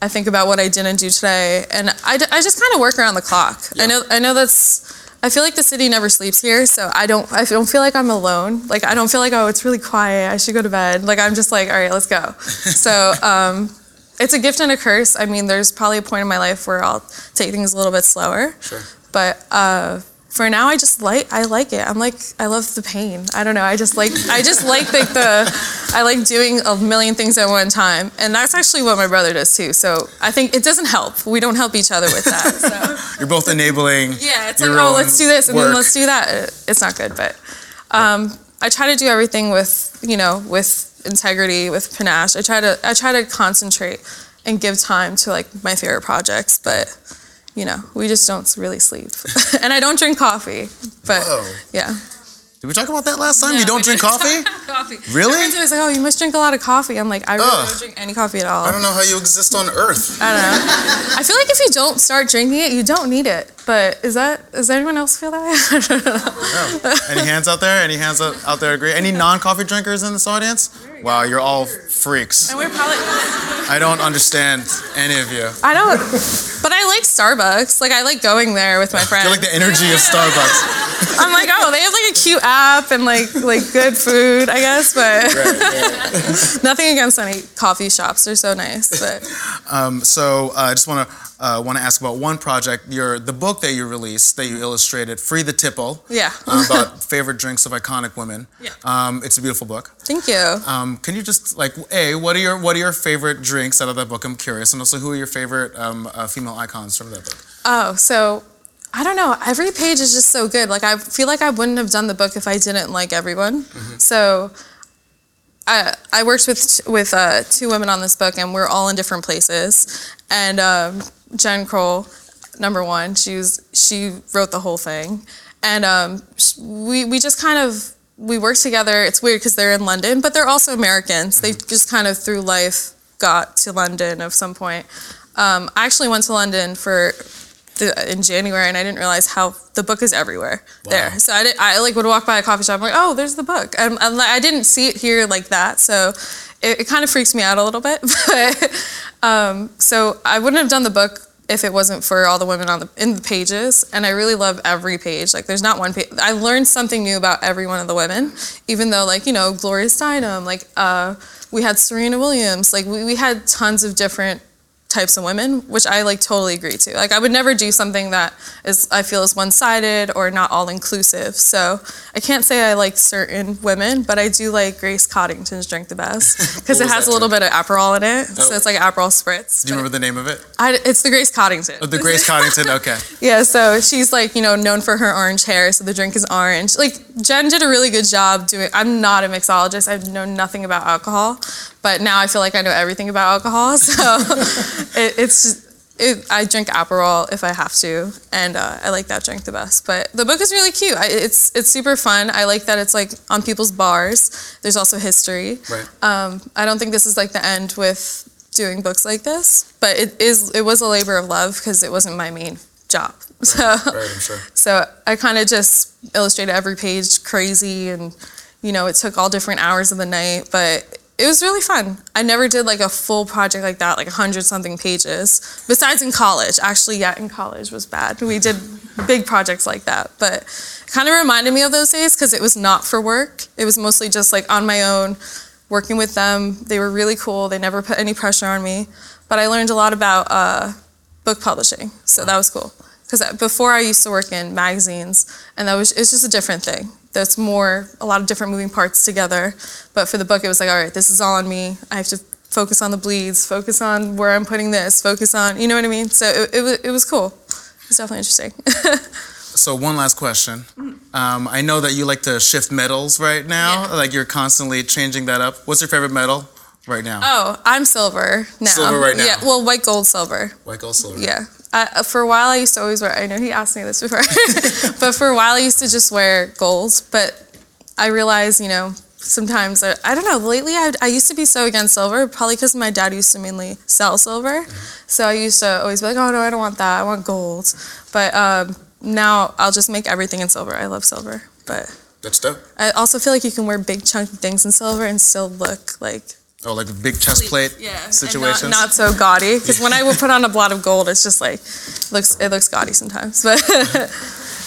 I think about what I didn't do today, and I, I just kind of work around the clock. Yeah. I know I know that's. I feel like the city never sleeps here, so I don't. I don't feel like I'm alone. Like I don't feel like oh, it's really quiet. I should go to bed. Like I'm just like all right, let's go. so um, it's a gift and a curse. I mean, there's probably a point in my life where I'll take things a little bit slower. Sure. But uh, for now I just like I like it. I'm like I love the pain. I don't know. I just like I just like the, the I like doing a million things at one time. And that's actually what my brother does too. So I think it doesn't help. We don't help each other with that. So You're both enabling. Yeah, it's like oh let's do this and work. then let's do that. It's not good, but um, I try to do everything with you know with integrity, with panache. I try to I try to concentrate and give time to like my favorite projects, but you know, we just don't really sleep. and I don't drink coffee, but Whoa. yeah. Did we talk about that last time? Yeah, you don't drink coffee? coffee? Really? Everyone's like, oh, you must drink a lot of coffee. I'm like, I really Ugh. don't drink any coffee at all. I don't know how you exist on Earth. I don't know. I feel like if you don't start drinking it, you don't need it. But is that does anyone else feel that way? no. Any hands out there? Any hands out there agree? Any non-coffee drinkers in this audience? Wow, you're all freaks. And we're probably. I don't understand any of you. I don't. But I like Starbucks. Like I like going there with my friends. You like the energy of Starbucks. I'm like, oh, they have like a cute app and like like good food, I guess. But right, right. nothing against any coffee shops. They're so nice. But um, so uh, I just want to uh, want to ask about one project. Your the book that you released that you illustrated, "Free the Tipple." Yeah. uh, about favorite drinks of iconic women. Yeah. Um, it's a beautiful book. Thank you. Um, can you just like a what are your what are your favorite drinks out of that book? I'm curious, and also who are your favorite um, uh, female icons from that book? Oh, so I don't know. Every page is just so good. Like I feel like I wouldn't have done the book if I didn't like everyone. Mm-hmm. So I I worked with with uh, two women on this book, and we're all in different places. And um, Jen Croll, number one, she was she wrote the whole thing, and um, we we just kind of we work together. It's weird because they're in London, but they're also Americans. Mm-hmm. They just kind of through life got to London at some point. Um, I actually went to London for the, in January, and I didn't realize how the book is everywhere wow. there. So I, did, I like would walk by a coffee shop, I'm like, oh, there's the book. And, and I didn't see it here like that, so it, it kind of freaks me out a little bit. But um, so I wouldn't have done the book if it wasn't for all the women on the in the pages and i really love every page. Like there's not one page i learned something new about every one of the women even though like you know gloria steinem like uh, we had serena williams like we, we had tons of different types of women, which I like totally agree to. Like I would never do something that is I feel is one-sided or not all inclusive. So I can't say I like certain women, but I do like Grace Coddington's drink the best because it has a little bit of Aperol in it. Oh. So it's like Aperol spritz. Do you remember the name of it? I, it's the Grace Coddington. Oh, the Grace Coddington. Okay. yeah. So she's like you know known for her orange hair, so the drink is orange. Like Jen did a really good job doing. I'm not a mixologist. I know nothing about alcohol, but now I feel like I know everything about alcohol. So it, it's it, I drink Aperol if I have to, and uh, I like that drink the best. But the book is really cute. I, it's it's super fun. I like that it's like on people's bars. There's also history. Right. Um, I don't think this is like the end with doing books like this, but it is. It was a labor of love because it wasn't my main job. Right. So, right, I'm sure. So I kind of just illustrated every page crazy, and you know, it took all different hours of the night, but it was really fun. I never did like a full project like that, like a hundred something pages. Besides in college, actually, yeah, in college was bad. We did big projects like that, but it kind of reminded me of those days because it was not for work. It was mostly just like on my own, working with them. They were really cool. They never put any pressure on me, but I learned a lot about uh, book publishing, so that was cool. Because before I used to work in magazines, and that was it's just a different thing there's more a lot of different moving parts together but for the book it was like all right this is all on me i have to focus on the bleeds focus on where i'm putting this focus on you know what i mean so it, it, it was cool it's definitely interesting so one last question um, i know that you like to shift metals right now yeah. like you're constantly changing that up what's your favorite metal right now? Oh, I'm silver now. Silver right now. Yeah, well, white, gold, silver. White gold silver. Yeah. I, for a while, I used to always wear. I know he asked me this before, but for a while, I used to just wear gold. But I realized, you know, sometimes I, I don't know. Lately, I, I used to be so against silver, probably because my dad used to mainly sell silver. So I used to always be like, oh no, I don't want that. I want gold. But um, now I'll just make everything in silver. I love silver, but That's dope. I also feel like you can wear big chunky things in silver and still look like Oh, like a big chest plate yeah, situations. and not, not so gaudy. Because when I would put on a blot of gold, it's just like looks it looks gaudy sometimes. But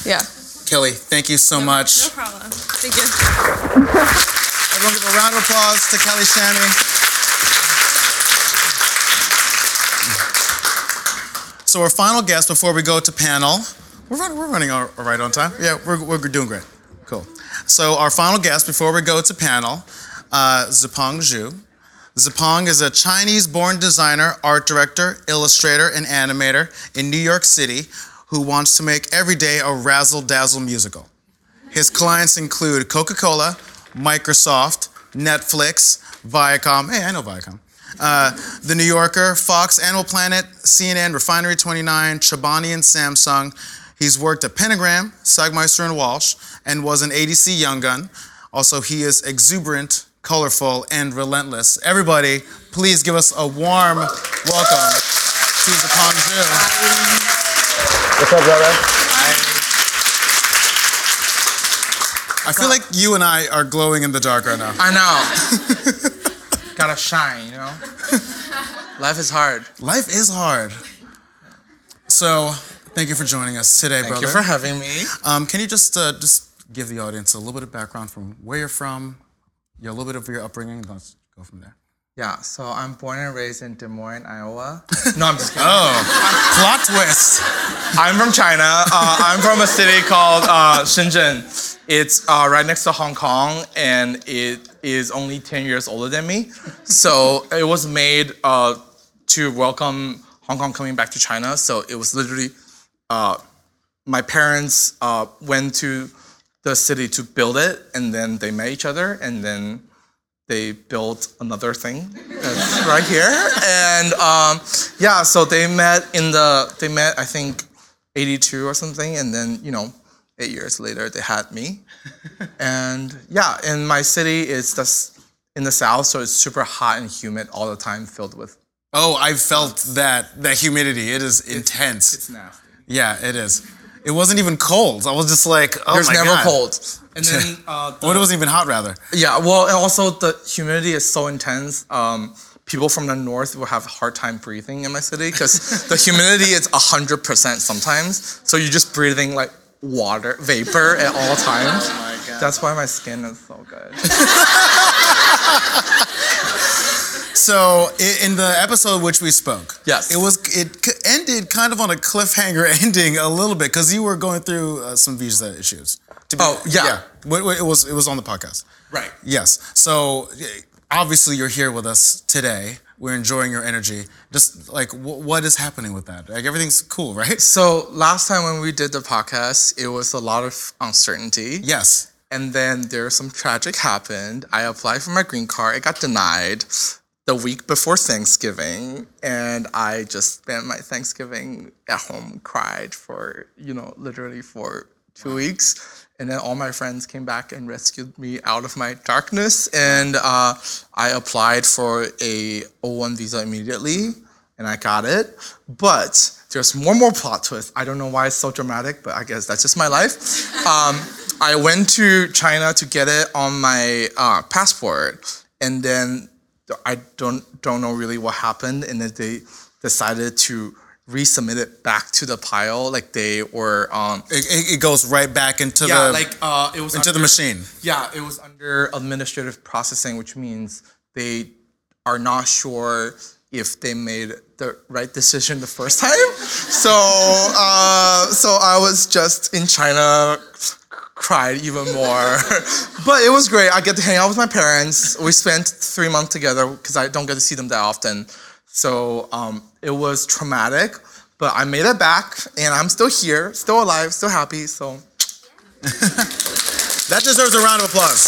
yeah, Kelly, thank you so much. no problem. Thank you. Everyone give a round of applause to Kelly Shami. So our final guest before we go to panel, we're, run, we're running all all right on time. Yeah, we're, we're doing great. Cool. So our final guest before we go to panel, uh, Zipeng Zhu. Zipeng is a Chinese-born designer, art director, illustrator, and animator in New York City who wants to make every day a razzle-dazzle musical. His clients include Coca-Cola, Microsoft, Netflix, Viacom. Hey, I know Viacom. Uh, the New Yorker, Fox, Animal Planet, CNN, Refinery 29, Chobani, and Samsung. He's worked at Pentagram, Sagmeister, and Walsh, and was an ADC Young Gun. Also, he is exuberant, colorful, and relentless. Everybody, please give us a warm welcome to Zipeng Zhu. What's up, brother? I feel like you and I are glowing in the dark right now. I know. Gotta shine, you know? Life is hard. Life is hard. So, thank you for joining us today, Thank brother. Thank you for having me. um, can you just uh, just give the audience a little bit of background from where you're from, yeah, a little bit of your upbringing, let's go from there. Yeah, so I'm born and raised in Des Moines, Iowa. No, I'm just kidding. Oh, plot twist. I'm from China. Uh, I'm from a city called uh, Shenzhen. It's uh, right next to Hong Kong, and it is only 10 years older than me. So it was made uh, to welcome Hong Kong coming back to China. So it was literally uh, my parents uh, went to the city to build it, and then they met each other, and then they built another thing that's right here and um, yeah so they met in the they met i think 82 or something and then you know eight years later they had me and yeah in my city it's just in the south so it's super hot and humid all the time filled with Oh, I felt that that humidity. It is intense. it's nasty yeah, it is. It wasn't even cold. I was just like, oh there's my never God. cold and then uh, the- Well, it wasn't even hot, rather. Yeah, well, and also the humidity is so intense. Um, people from the north will have a hard time breathing in my city because the humidity is hundred percent sometimes. So you're just breathing like water vapor at all times. my God. That's why my skin is so good. So, in the episode which we spoke, Yes. it was it ended kind of on a cliffhanger ending a little bit because you were going through uh, some visa issues. To be- Oh, yeah. Wait, It was it was on the podcast. right. Yes. So obviously you're here with us today. We're enjoying your energy. Just like wh- what is happening with that? Like everything's cool, right? So last time when we did the podcast, it was a lot of uncertainty. Yes. And then there was some tragic happened. I applied for my green card. It got denied the week before Thanksgiving, and I just spent my Thanksgiving at home, cried for you know literally for two weeks, and then all my friends came back and rescued me out of my darkness, and uh, I applied for a O1 visa immediately, and I got it, but. There's one more plot twist. I don't know why it's so dramatic, but I guess that's just my life. Um, I went to China to get it on my uh, passport, and then I don't don't know really what happened, and then they decided to resubmit it back to the pile, like they were um It, it, goes right back into yeah the like uh it was into the machine. Yeah, it was under administrative processing, which means they are not sure if they made the right decision the first time. So, uh, so I was just in China, cried even more. but it was great. I get to hang out with my parents. We spent three months together because I don't get to see them that often. So um, it was traumatic, but I made it back, and I'm still here, still alive, still happy. So. That deserves a round of applause.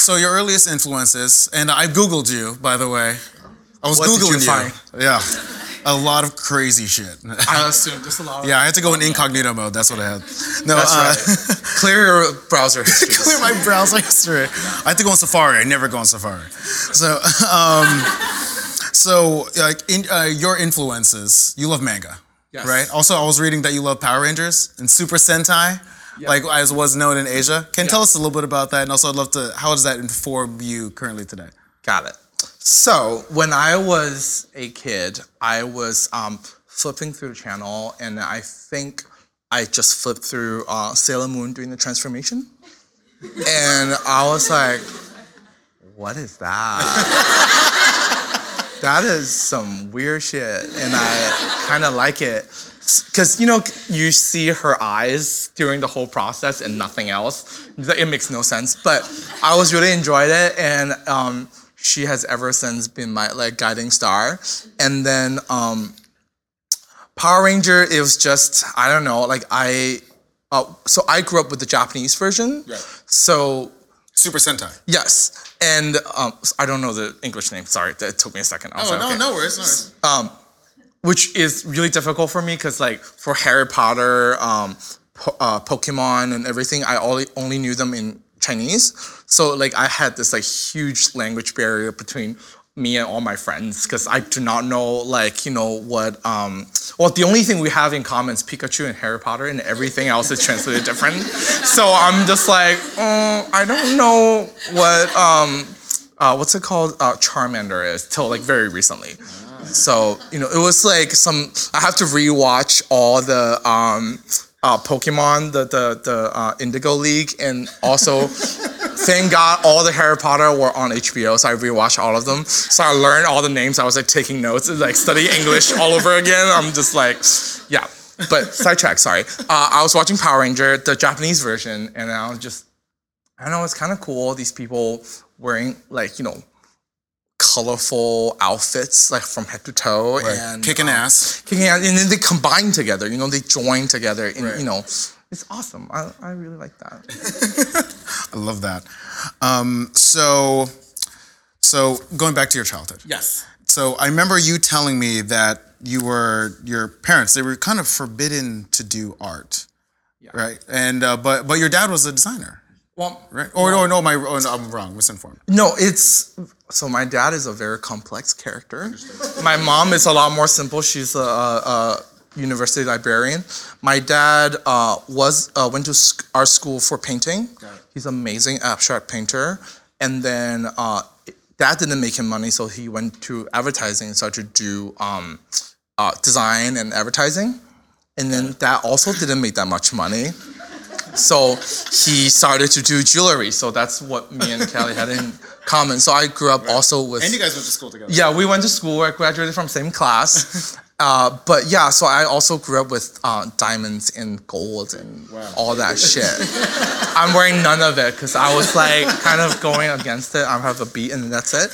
so your earliest influences, and I googled you by the way. I was What googling you find? Yeah, a lot of crazy shit. I assume just a lot. Of, yeah, I had to go in incognito mode. That's what I had. No, That's uh, right. Clear your browser history. clear my browser history. I have to go on Safari. I never go on Safari. So, um, so like in, uh, your influences, you love manga, Yes. right? Also, I was reading that you love Power Rangers and Super Sentai, like as was known in Asia. Can you tell us a little bit about that? And also, I'd love to. How does that inform you currently today? Got it. So when I was a kid, I was um, flipping through the channel, and I think I just flipped through uh, Sailor Moon during the transformation, and I was like, "What is that? that is some weird shit," and I kind of like it. Because you know you see her eyes during the whole process and nothing else. It makes no sense. But I was really enjoyed it, and um, she has ever since been my like guiding star. And then um, Power Ranger, it was just I don't know. Like I, uh, so I grew up with the Japanese version. Right. So Super Sentai. yes, and um, I don't know the English name. Sorry, that took me a second. I was like, okay worries, no worries. which is really difficult for me because like for Harry Potter, um, po- uh, Pokemon, and everything, I only only knew them in Chinese. So like I had this like huge language barrier between me and all my friends because I do not know like you know what. Um, well, the only thing we have in common is Pikachu and Harry Potter, and everything else is translated different. So I'm just like, mm, I don't know what. Um, uh, what's it called? Uh, Charmander is till like very recently. So you know, it was like some. I have to rewatch all the um, uh, Pokemon, the the the uh, Indigo League, and also. Thank God all the Harry Potter were on HBO, so I rewatched all of them. So I learned all the names. I was like taking notes, and, like studying English all over again. I'm just like, yeah. But sidetrack, sorry. Uh, I was watching Power Ranger, the Japanese version, and I was just I don't know, it's kind of cool. These people wearing like, you know, colorful outfits, like from head to toe. And Kicking um, ass. Kicking ass. And then they combine together, you know, they join together. And, Right. you know, it's awesome. I, I really like that. I love that. Um, so, so going back to your childhood. yes. So I remember you telling me that you were your parents. They were kind of forbidden to do art, yeah. right? And uh, but but your dad was a designer, Well, right? Or no, no, my oh, no, I'm wrong, misinformed. No, it's so my dad is a very complex character. My mom is a lot more simple. She's a, a, university librarian. My dad uh, was uh, went to sc- our school for painting. He's an amazing abstract painter. And then uh, that didn't make him money, so he went to advertising and started to do um, uh, design and advertising. And then that also didn't make that much money. So he started to do jewelry. So that's what me and Kelly had in common. So I grew up also with. And you guys went to school together. yeah, we went to school. I graduated from same class. uh, but yeah, so I also grew up with uh, diamonds and gold and all that shit. I'm wearing none of it because I was like kind of going against it. I have a beat and that's it.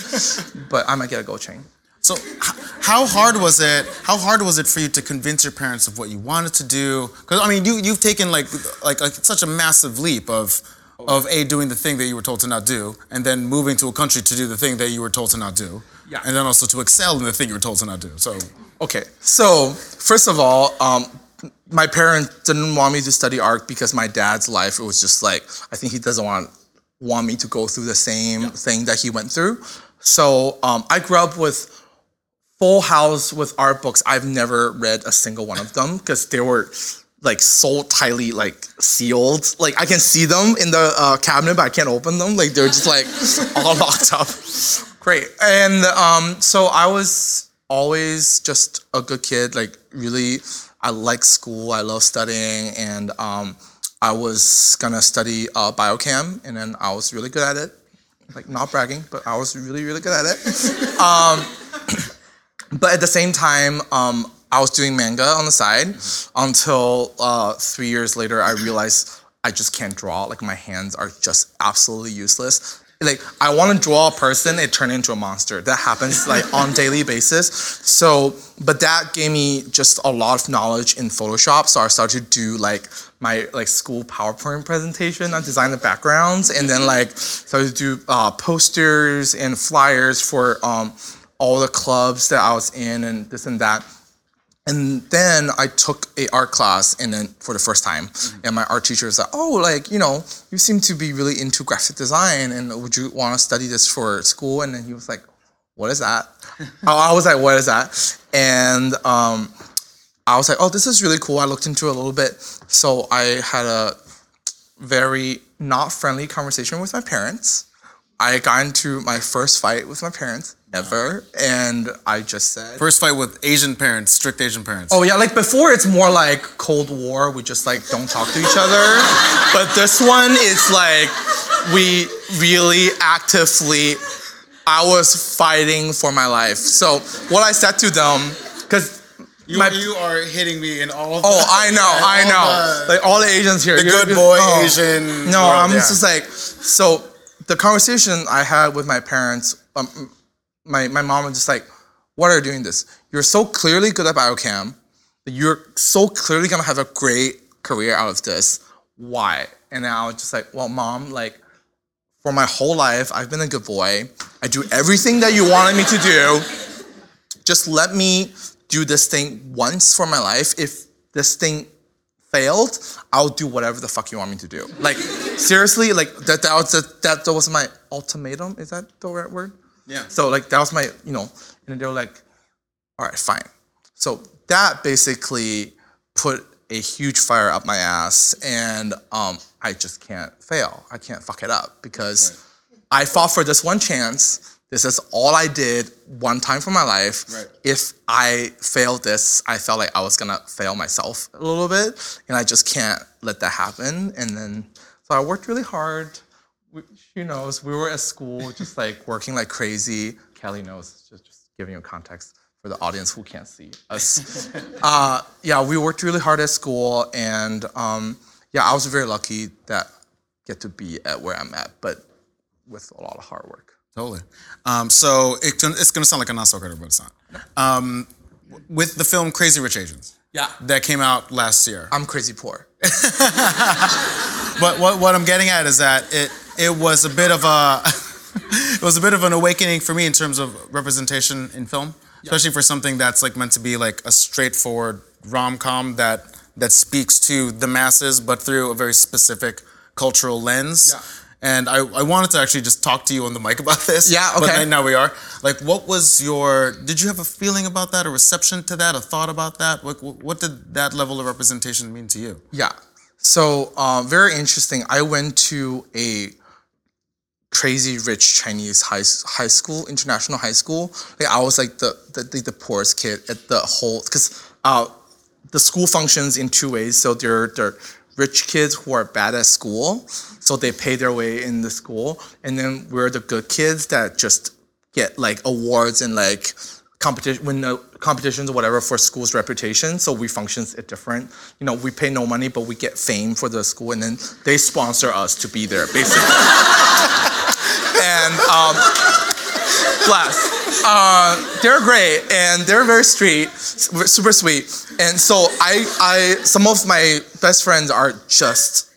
But I might get a gold chain. So, h- how hard was it? How hard was it for you to convince your parents of what you wanted to do? Because I mean, you you've taken like like, like such a massive leap of of a doing the thing that you were told to not do, and then moving to a country to do the thing that you were told to not do, Yeah. and then also to excel in the thing you were told to not do. So, Okay, so first of all, um, my parents didn't want me to study art because my dad's life it was just like I think he doesn't want want me to go through the same thing that he went through. So um, I grew up with full house with art books. I've never read a single one of them because they were like so tightly like sealed. Like I can see them in the uh, cabinet, but I can't open them. Like they're just like all locked up. Great. And um, so I was always just a good kid. Like really, I like school. I love studying, and um, I was gonna study uh, biochem, and then I was really good at it. Like not bragging, but I was really really good at it. Um, but at the same time, um, I was doing manga on the side until uh, three years later, I realized I just can't draw. Like my hands are just absolutely useless. Like I want to draw a person, it turned into a monster. That happens like on daily basis. So, but that gave me just a lot of knowledge in Photoshop. So I started to do like my like school PowerPoint presentation. I designed the backgrounds and then like started to do uh, posters and flyers for um, all the clubs that I was in and this and that. And then I took a art class and then for the first time. And my art teacher was like, oh, like, you know, you seem to be really into graphic design and would you want to study this for school? And then he was like, what is that? I I was like, what is that? And um, I was like, oh, this is really cool. I looked into it a little bit. So I had a very not friendly conversation with my parents. I got into my first fight with my parents ever. And I just said, First fight with Asian parents, strict Asian parents. Oh yeah, like before it's more like Cold War. We just like don't talk to each other. But this one is like we really actively. I was fighting for my life. So what I said to them, because you, my- you are hitting me in all. oh I know, I know, like all the Asians here, the you're- good boy oh. Asian. No, world, I'm yeah. just like so. The conversation I had with my parents, um, my my mom was just like, "What are you doing this? You're so clearly good at biochem. You're so clearly gonna have a great career out of this. Why?" And I was just like, "Well, mom, like." For my whole life, I've been a good boy. I do everything that you wanted me to do. Just let me do this thing once for my life. If this thing failed, I'll do whatever the fuck you want me to do. Like seriously, like that that was that, that was my ultimatum. Is that the right word? Yeah. So like that was my you know, and they were like, all right, fine. So that basically put a huge fire up my ass, and um, I just can't fail. I can't fuck it up because I fought for this one chance. This is all I did one time for my life. Right. If I failed this, I felt like I was gonna fail myself a little bit, and I just can't let that happen. And then, so I worked really hard. She knows we were at school, just like working like crazy. Kelly knows, just, just giving you context for the audience who can't see us. uh, yeah, we worked really hard at school, and um, yeah, I was very lucky that I get to be at where I'm at, but with a lot of hard work. Totally. Um, so it, it's going to sound like a not so credit, but it's not. Um, with the film Crazy Rich Asians Yeah, that came out last year. I'm crazy poor. But what, what I'm getting at is that it it was a bit of a it was a bit of an awakening for me in terms of representation in film, especially for something that's like meant to be like a straightforward rom com that that speaks to the masses, but through a very specific cultural lens. Yeah. And I, I wanted to actually just talk to you on the mic about this. Yeah, okay. then now we are. Like, what was your? Did you have a feeling about that, a reception to that, a thought about that? What what did that level of representation mean to you? Yeah. So uh, very interesting. I went to a crazy rich Chinese high high school, international high school. Like I was like the the, the, poorest kid at the whole because uh, the school functions in two ways. So they're they're rich kids who are bad at school, so they pay their way in the school, and then we're the good kids that just get like awards and like competition win the competitions or whatever for school's reputation. So we functions it different. You know, we pay no money, but we get fame for the school, and then they sponsor us to be there, basically. and um, bless. Uh, they're great and they're very sweet, super sweet. And so I, I, some of my best friends are just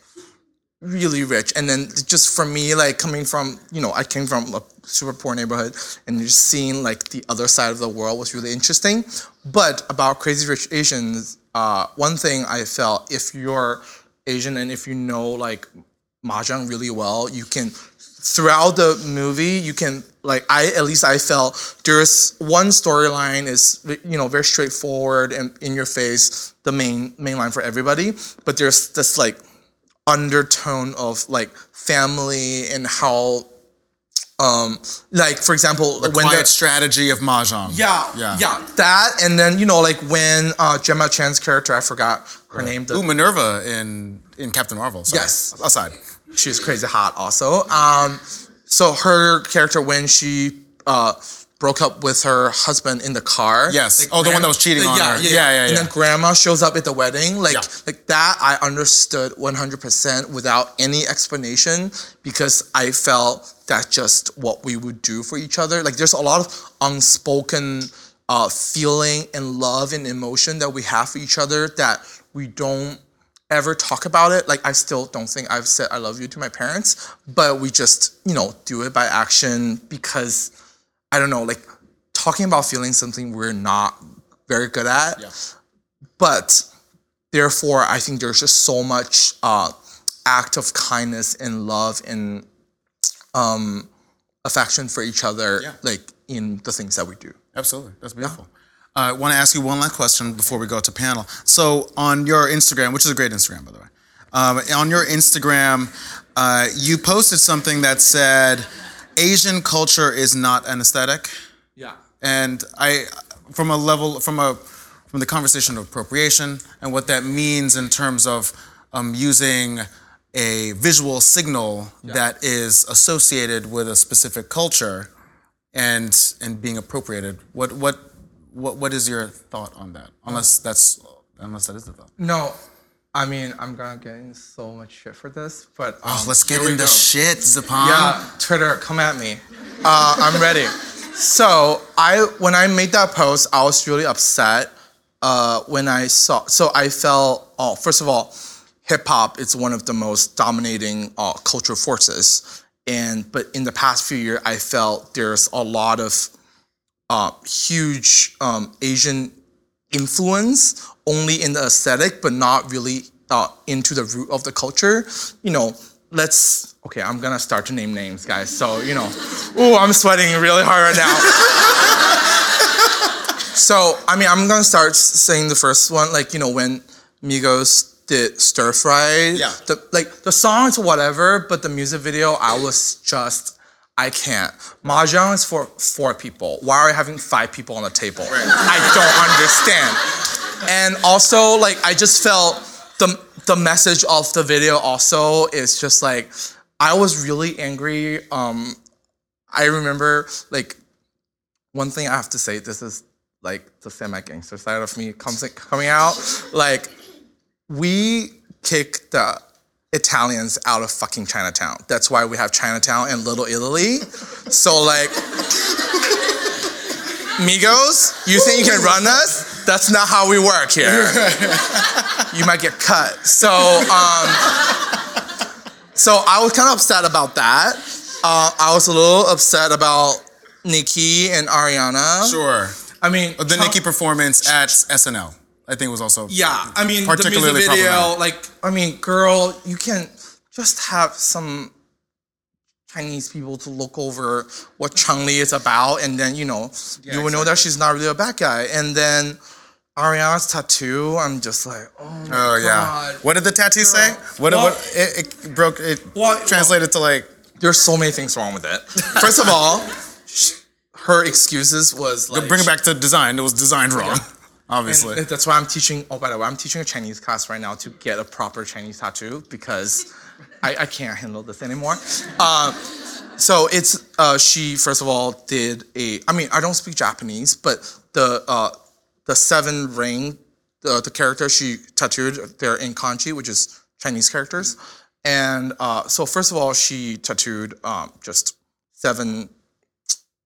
really rich. And then just for me, like coming from, you know, I came from a super poor neighborhood and just seeing like the other side of the world was really interesting. But about Crazy Rich Asians, uh, one thing I felt if you're Asian and if you know like mahjong really well, you can throughout the movie you can like I at least I felt there's one storyline is you know very straightforward and in your face the main main line for everybody, but there's this like undertone of like family and how um like for example The when quiet strategy of mahjong. yeah, Yeah. yeah, that, and then you know, like when uh, Gemma Chan's character, I forgot her name. The, Ooh, Minerva in in Captain Marvel. Sorry. Yes. Aside. She's crazy hot, also. Um, so her character when she uh broke up with her husband in the car. Yes. Like, Oh, the one that was cheating on yeah, her. Yeah, Yeah, yeah, And yeah. then grandma shows up at the wedding, like Yeah. like that. I understood 100% without any explanation because I felt that's just what we would do for each other. Like there's a lot of unspoken uh, feeling and love and emotion that we have for each other that we don't ever talk about it. Like I still don't think I've said I love you to my parents, but we just, you know, do it by action because I don't know, like talking about feeling something we're not very good at. Yeah. But therefore, I think there's just so much uh, act of kindness and love and um, affection for each other, Yeah. like in the things that we do. Absolutely. That's beautiful. Uh, I want to ask you one last question before we go to panel. So, on your Instagram, which is a great Instagram, by the way, um, on your Instagram, uh, you posted something that said, Asian culture is not an aesthetic. Yeah. And I, from a level, from a, from the conversation of appropriation and what that means in terms of um, using a visual signal that is associated with a specific culture and and being appropriated. What what what what is your thought on that? Unless that's unless that is the thought. No, I mean I'm gonna get in so much shit for this, but um, Oh, let's get into go. shit, Zipeng. Yeah, Twitter, come at me. Uh, I'm ready. So I, when I made that post, I was really upset uh, when I saw. So I felt, oh, first of all, hip hop is one of the most dominating uh, cultural forces, and but in the past few years, I felt there's a lot of uh, huge um, Asian influence only in the aesthetic, but not really uh, into the root of the culture. You know, let's. Okay, I'm gonna start to name names, guys. So you know, ooh, I'm sweating really hard right now. so I mean, I'm gonna start saying the first one, like you know, when Migos did Stir Fry. Yeah. The, like the songs, whatever, but the music video, I was just. I can't. Mahjong is for four people. Why are you having five people on the table? I don't understand. And also, like, I just felt the the message of the video also is just like I was really angry. Um, I remember like one thing I have to say. This is like the semi gangster side of me comes coming out. Like we kicked the Italians out of fucking Chinatown. That's why we have Chinatown and Little Italy. So like Migos, you think you can run us? That's not how we work here. you might get cut. So um so I was kind of upset about that. Uh, I was a little upset about Nicki and Ariana. Sure. I mean, The Nicki performance at SNL, I think it was also Yeah, I mean, particularly the music video, like, I mean, girl, you can't just have some Chinese people to look over what Chun Li is about, and then you know, you will know that she's not really a bad guy. And then Ariana's tattoo, I'm just like, oh my Oh yeah. god. What did the tattoo say? What, Well- what it, it broke it Well- translated to like There's so many things wrong with it. First of all, sh- her excuses was like, bring it back to design. It was designed wrong. Obviously. And that's why I'm teaching. Oh, by the way, I'm teaching a Chinese class right now to get a proper Chinese tattoo because I, I can't handle this anymore. Um, so it's uh, she first of all did a. I mean, I don't speak Japanese, but the uh, the seven ring, the the character she tattooed, they're in kanji, which is Chinese characters. And uh, so first of all, she tattooed um, just seven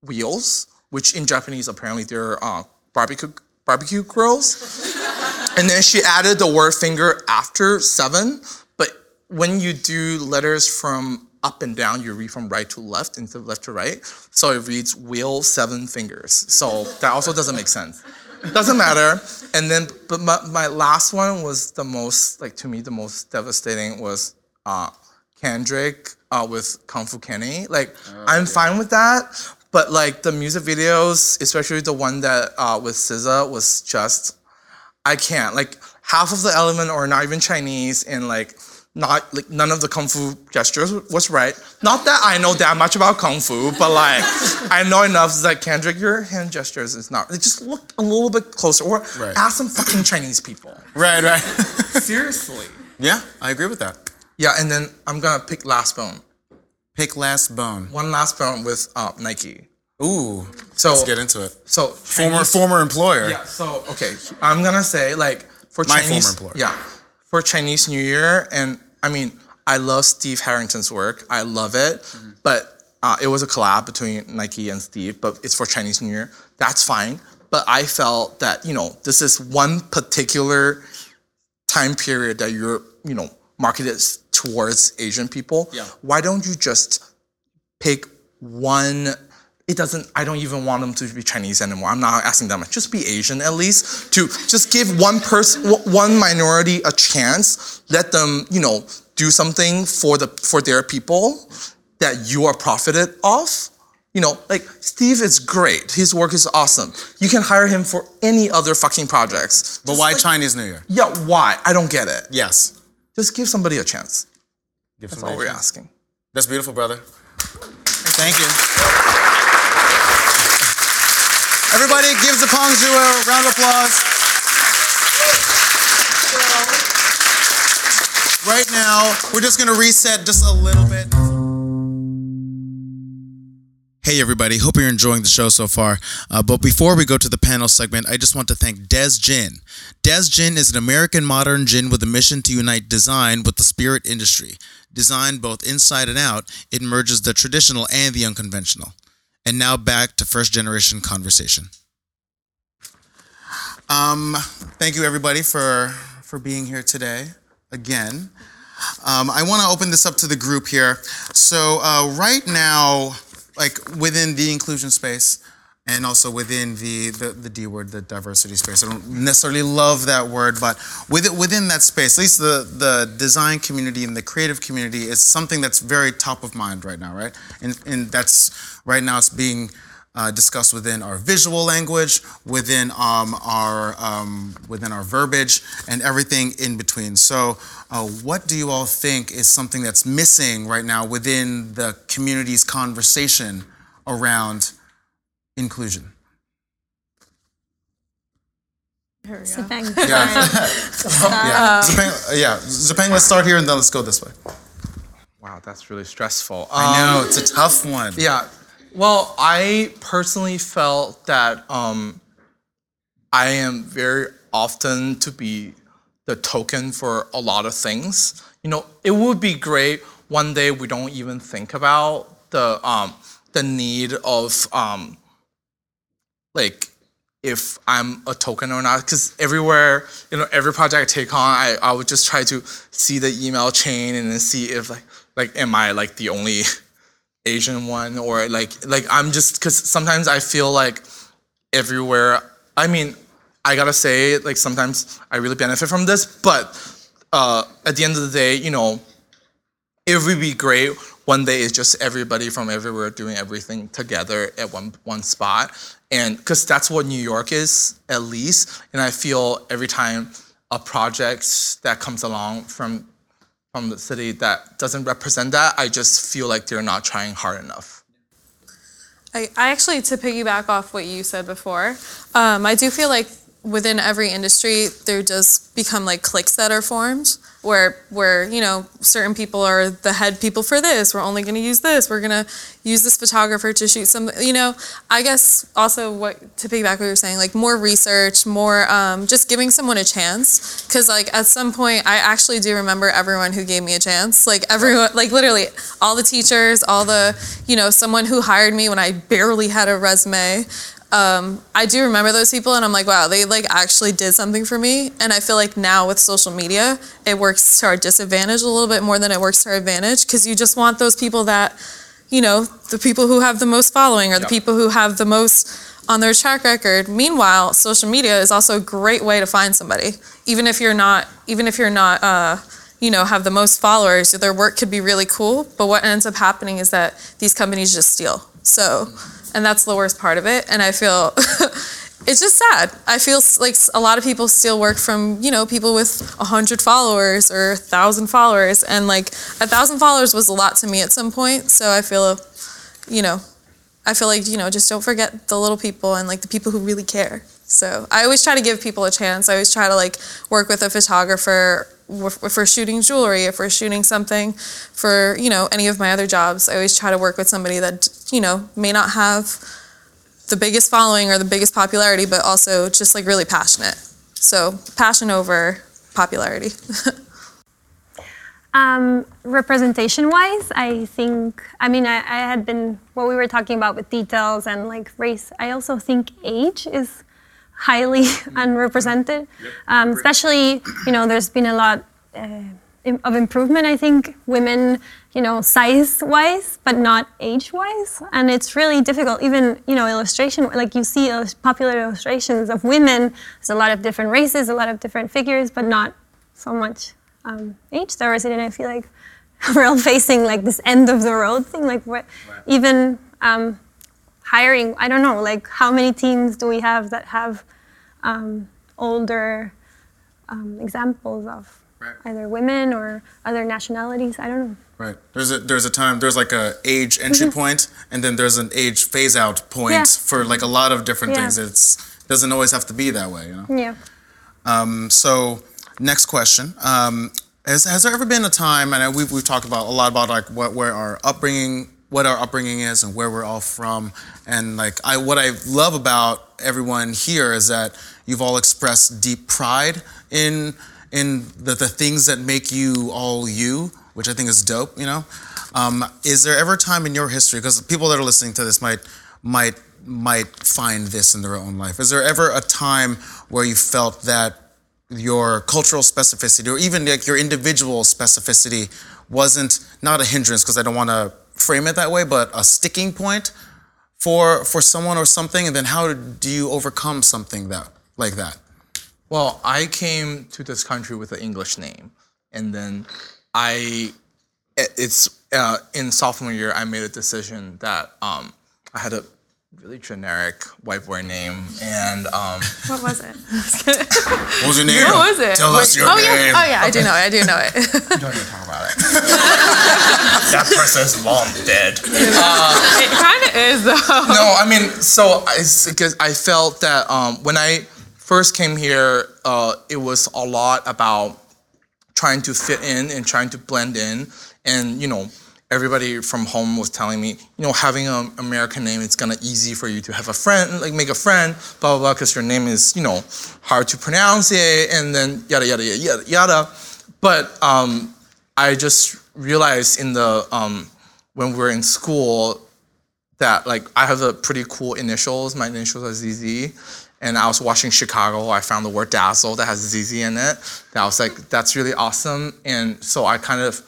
wheels, which in Japanese apparently they're uh, barbecue barbecue grills. and then she added the word finger after seven. But when you do letters from up and down, you read from right to left instead of left to right. So it reads wheel seven fingers. So that also doesn't make sense. Doesn't matter. And then, but my, my last one was the most, like to me, the most devastating was uh, Kendrick uh, with Kung Fu Kenny. Like, I'm fine with that, but like the music videos, especially the one that uh, with SZA, was just I can't. Like half of the element are not even Chinese, and like not like none of the kung fu gestures was right. Not that I know that much about kung fu, but like I know enough. that like Kendrick, your hand gestures is not. Like, just look a little bit closer, or Right. ask some fucking Chinese people. right, right. Seriously. yeah, I agree with that. Yeah, and then I'm gonna pick last bone. Pick last bone. One last bone with uh, Nike. Ooh. So Let's get into it. so Former Chinese- former employer. Yeah. So okay, I'm gonna say like for My Chinese, former employer. yeah, for Chinese New Year, and I mean I love Steve Harrington's work. I love it, Mm-hmm. but uh, it was a collab between Nike and Steve, but it's for Chinese New Year. That's fine. But I felt that you know this is one particular time period that you're you know, marketed towards Asian people. Yeah. Why don't you just pick one? It doesn't. I don't even want them to be Chinese anymore. I'm not asking them. Just be Asian at least. To just give one person, one minority, a chance. Let them, you know, do something for the for their people that you are profited off. You know, like Steve is great. His work is awesome. You can hire him for any other fucking projects. But why Chinese New Year? Yeah, why? I don't get it. Yes. Just give somebody a chance. Give That's somebody all we're asking. That's beautiful, brother. Thank you. Everybody give Zipeng Zhu a round of applause. Right now, we're just gonna reset just a little bit. Hey everybody, hope you're enjoying the show so far. Uh, but before we go to the panel segment, I just want to thank Des Gin. Des Gin is an American modern gin with a mission to unite design with the spirit industry. Designed both inside and out, it merges the traditional and the unconventional. And now back to first generation conversation. Um, thank you everybody for for being here today again. Um, I want to open this up to the group here. So uh, right now, like within the inclusion space, and also within the, the the D word, the diversity space. I don't necessarily love that word, but within within that space, at least the the design community and the creative community is something that's very top of mind right now, right? And and that's right now it's being uh, discussed within our visual language, within um, our um, within our verbiage, and everything in between. So, uh, what do you all think is something that's missing right now within the community's conversation around inclusion? Zipeng. Yeah, yeah. Zipeng, uh, yeah. Zipeng, let's start here and then let's go this way. Wow, that's really stressful. I Um, know it's a tough one. Yeah. Well, I personally felt that um, I am very often to be the token for a lot of things. You know, it would be great one day we don't even think about the um, the need of um, like if I'm a token or not. Because everywhere, you know, every project I take on, I, I would just try to see the email chain and then see if like like am I like the only Asian one or like like I'm just because sometimes I feel like everywhere. I mean, I gotta say like sometimes I really benefit from this, but uh, at the end of the day, you know, it would be great one day it's just everybody from everywhere doing everything together at one one spot and because that's what new york is at least. And i feel every time a project that comes along from from the city that doesn't represent that i just feel like they're not trying hard enough. I, I actually, to piggyback off what you said before, um, I do feel like within every industry there does become like cliques that are formed where where you know certain people are the head people for this. We're only going to use this. We're going to use this photographer to shoot some you know i guess also what to piggyback what you're saying like more research more um, just giving someone a chance. Because like at some point i actually do remember everyone who gave me a chance. Like everyone like literally all the teachers all the you know someone who hired me when i barely had a resume um, I do remember those people, and I'm like, wow, they like actually did something for me. And I feel like now with social media, it works to our disadvantage a little bit more than it works to our advantage because you just want those people that, you know, the people who have the most following or the people who have the most on their track record. Meanwhile, social media is also a great way to find somebody, even if you're not, even if you're not. Uh, you know, have the most followers, their work could be really cool, but what ends up happening is that these companies just steal. So, and that's the worst part of it. And I feel it's just sad. I feel like a lot of people still work from, you know, people with a hundred followers or a thousand followers. And like a thousand followers was a lot to me at some point. So I feel, you know, I feel like, you know, just don't forget the little people and like the people who really care. So I always try to give people a chance. I always try to like work with a photographer if we're shooting jewelry, if we're shooting something for, you know, any of my other jobs. I always try to work with somebody that, you know, may not have the biggest following or the biggest popularity, but also just like really passionate. So passion over popularity. Um, representation wise, I think, I mean, I, I had been, what we were talking about with details and like race, I also think age is highly unrepresented. Um, especially, you know, there's been a lot uh, of improvement. I think women, you know, size-wise, but not age-wise, and it's really difficult. Even you know, illustration, like you see popular illustrations of women. There's a lot of different races, a lot of different figures, but not so much um, age diversity. And I feel like we're all facing like this end of the road thing. Like what, even um, hiring. I don't know. Like how many teams do we have that have um, older um, examples of Right. either women or other nationalities? I don't know. Right. There's a there's a time there's like a age entry point, and then there's an age phase out point Yeah. for like a lot of different Yeah. things. It's doesn't always have to be that way, you know. Yeah. Um, so next question. Um, has, has there ever been a time, and we've, we've talked about a lot about like what where our upbringing, what our upbringing is, and where we're all from, and like I what I love about everyone here is that you've all expressed deep pride in in the, the things that make you all you, which I think is dope. You know, um, is there ever a time in your history because people that are listening to this might might might find this in their own life. Is there ever a time where you felt that your cultural specificity or even like your individual specificity wasn't not a hindrance because I don't want to frame it that way, but a sticking point for for someone or something? And then how do you overcome something that like that? Well, I came to this country with an English name, and then I, it's uh, in sophomore year I made a decision that um, I had a really generic white boy name, and um, What was it? What was your name? What was it? Tell us your oh name. yeah, oh yeah, I do know it. I do know it. don't even talk about it. that person's long dead. it kind of is though. no, I mean, so I, because I felt that um, when I first came here, uh, it was a lot about trying to fit in and trying to blend in, and you know, everybody from home was telling me, you know, having an American name, it's gonna easy for you to have a friend, like make a friend, blah blah blah, because your name is, you know, hard to pronounce it, and then yada yada yada yada. But um, I just realized in the um, when we were in school that like I have a pretty cool initials. My initials are ZZ. And I was watching Chicago. I found the word dazzle that has ZZ in it. That was like, that's really awesome. And so I kind of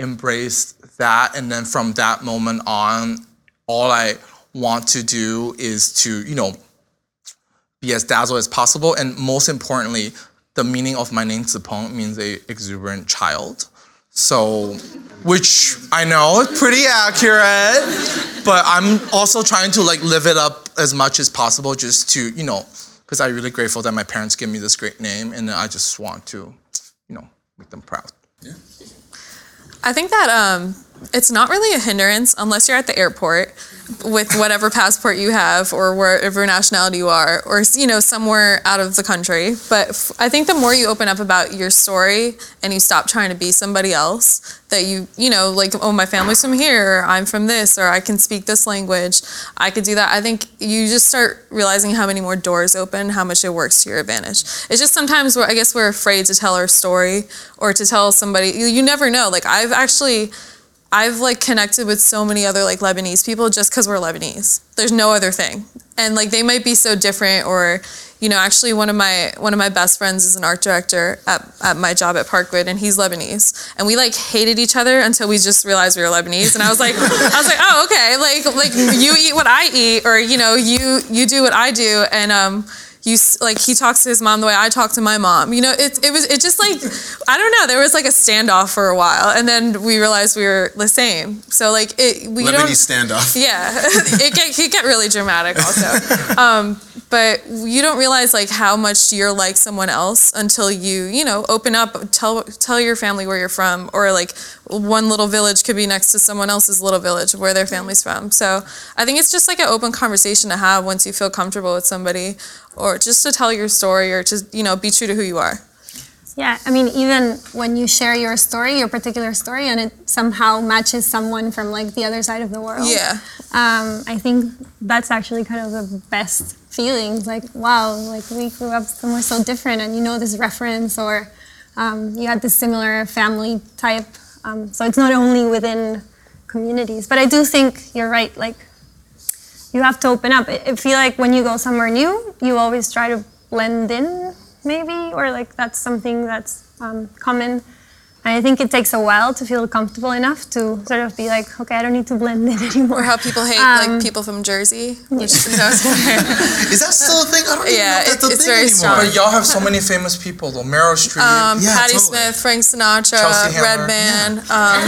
embraced that. And then from that moment on, all I want to do is to, you know, be as dazzled as possible. And most importantly, the meaning of my name Zipeng means a exuberant child. So, which I know is pretty accurate, but I'm also trying to like live it up as much as possible just to, you know, because I'm really grateful that my parents give me this great name and I just want to, you know, make them proud. I think that um, it's not really a hindrance unless you're at the airport with whatever passport you have or wherever nationality you are or you know somewhere out of the country. But f- i think the more you open up about your story and you stop trying to be somebody else that you you know like oh my family's from here or i'm from this or i can speak this language i could do that. I think you just start realizing how many more doors open how much it works to your advantage. It's just sometimes where i guess we're afraid to tell our story or to tell somebody you, you never know. Like i've actually I've like connected with so many other like Lebanese people just because we're Lebanese. There's no other thing, and like they might be so different, or you know, actually one of my one of my best friends is an art director at, at my job at Parkwood, and he's Lebanese, and we like hated each other until we just realized we were Lebanese, and I was like, I was like, oh okay, like like you eat what I eat, or you know, you you do what I do, and um you like he talks to his mom the way I talk to my mom. You know, it it was it just like I don't know. There was like a standoff for a while, and then we realized we were the same. So like it we don't. Lebanese standoff. Yeah, it get it get really dramatic also. Um, but you don't realize like how much you're like someone else until you you know open up, tell tell your family where you're from, or like one little village could be next to someone else's little village where their family's from. So I think it's just like an open conversation to have once you feel comfortable with somebody, or just to tell your story, or to you know be true to who you are. Yeah, I mean, even when you share your story, your particular story, and it somehow matches someone from like the other side of the world. Yeah. Um, I think that's actually kind of the best feelings. Like, wow, like we grew up somewhere so different, and you know this reference, or um, you had this similar family type. Um, so it's not only within communities, but I do think you're right. Like, you have to open up. I feel like when you go somewhere new, you always try to blend in, maybe, or like that's something that's um, common. I think it takes a while to feel comfortable enough to sort of be like, okay, I don't need to blend in anymore. Or how people hate Um, like people from Jersey. Which, no, Is that still a thing? I don't even Yeah, know if that's it- a it's thing very anymore. strong. But y'all have so many famous people though. Meryl Streep. um, Yeah, Patti totally. Smith, Frank Sinatra, Chelsea Handler. Redman. Um,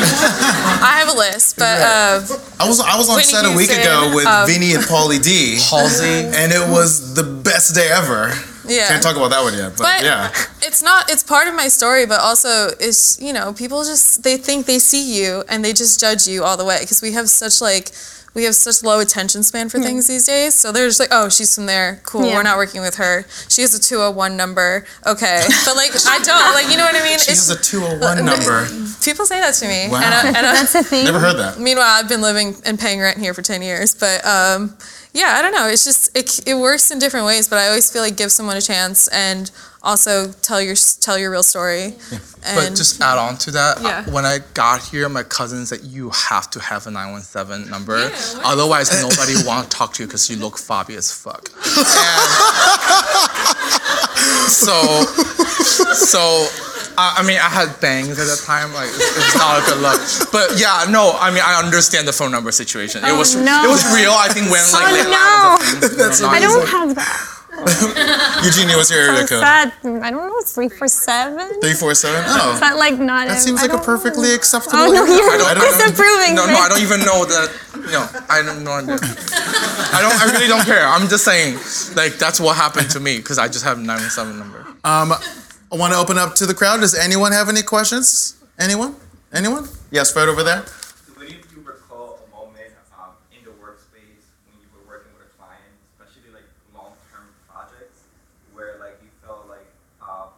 I have a list, but uh, I was I was on Whitney set a week Houston, ago with um, Vinny and Pauly D, Halsey. and it was the best day ever. Yeah. Can't talk about that one yet, but, But yeah. it's not. It's part of my story, but also it's you know people just they think they see you and they just judge you all the way because we have such like we have such low attention span for things these days. So they're just like, oh, she's from there, cool. Yeah. We're not working with her. She has a two hundred one number, okay. But like I don't like you know what I mean. She has a 201 number. People say that to me. Wow. And, I, and I, That's the thing. Never heard that. Meanwhile, I've been living and paying rent here for 10 years. But um, yeah, I don't know. It's just, it, it works in different ways, but I always feel like give someone a chance and also tell your tell your real story. And But just add on to that, uh, Yeah. when I got here, my cousin said you have to have a 917 number. Otherwise, nobody want to talk to you because you look fobby as fuck. And so, so I, I mean, I had bangs at that time. Like, it's, it's not a good look. But yeah, no, I mean, I understand the phone number situation. It was no. it was real. I think when like Oh, no. was That's you know, I not- don't have that. Eugenia, what's your area code? sad. I don't know. Three four seven. Three four seven. Oh, Is that like not? that seems like a perfectly acceptable. Oh no, you're I don't- I don't- disapproving. No, no, I don't even know that. No, I don't know. I don't. I really don't care. I'm just saying, like that's what happened to me because I just have 917 number. Um, I want to open up to the crowd. Does anyone have any questions? Anyone? Anyone? Yes, right over there. Do any of you recall a moment um, in the workspace when you were working with a client, especially like long-term projects, where like you felt like uh,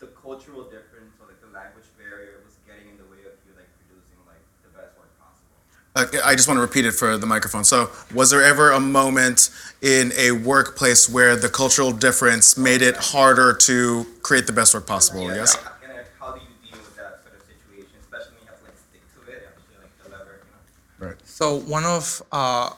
the cultural difference or like the language barrier was getting in the way of you like producing like the best work possible? Uh, I just want to repeat it for the microphone. So, was there ever a moment in a workplace where the cultural difference made it harder to create the best work possible? Yes. And how do you deal with that sort of situation, especially when you have to like stick to it actually like deliver, you know? Right. So one of uh,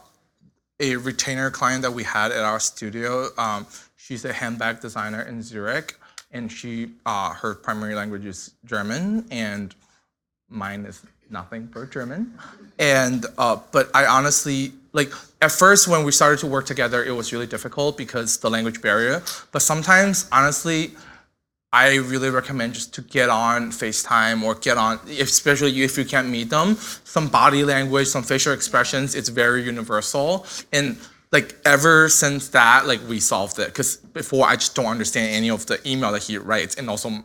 a retainer client that we had at our studio, um, she's a handbag designer in Zurich, and she uh, her primary language is German, and mine is nothing but German. And uh, but I honestly like at first when we started to work together, it was really difficult because the language barrier. But sometimes, honestly, I really recommend just to get on FaceTime or get on, especially if you can't meet them, some body language, some facial expressions, it's very universal. And like ever since that, like we solved it. Cause before I just don't understand any of the email that he writes. And also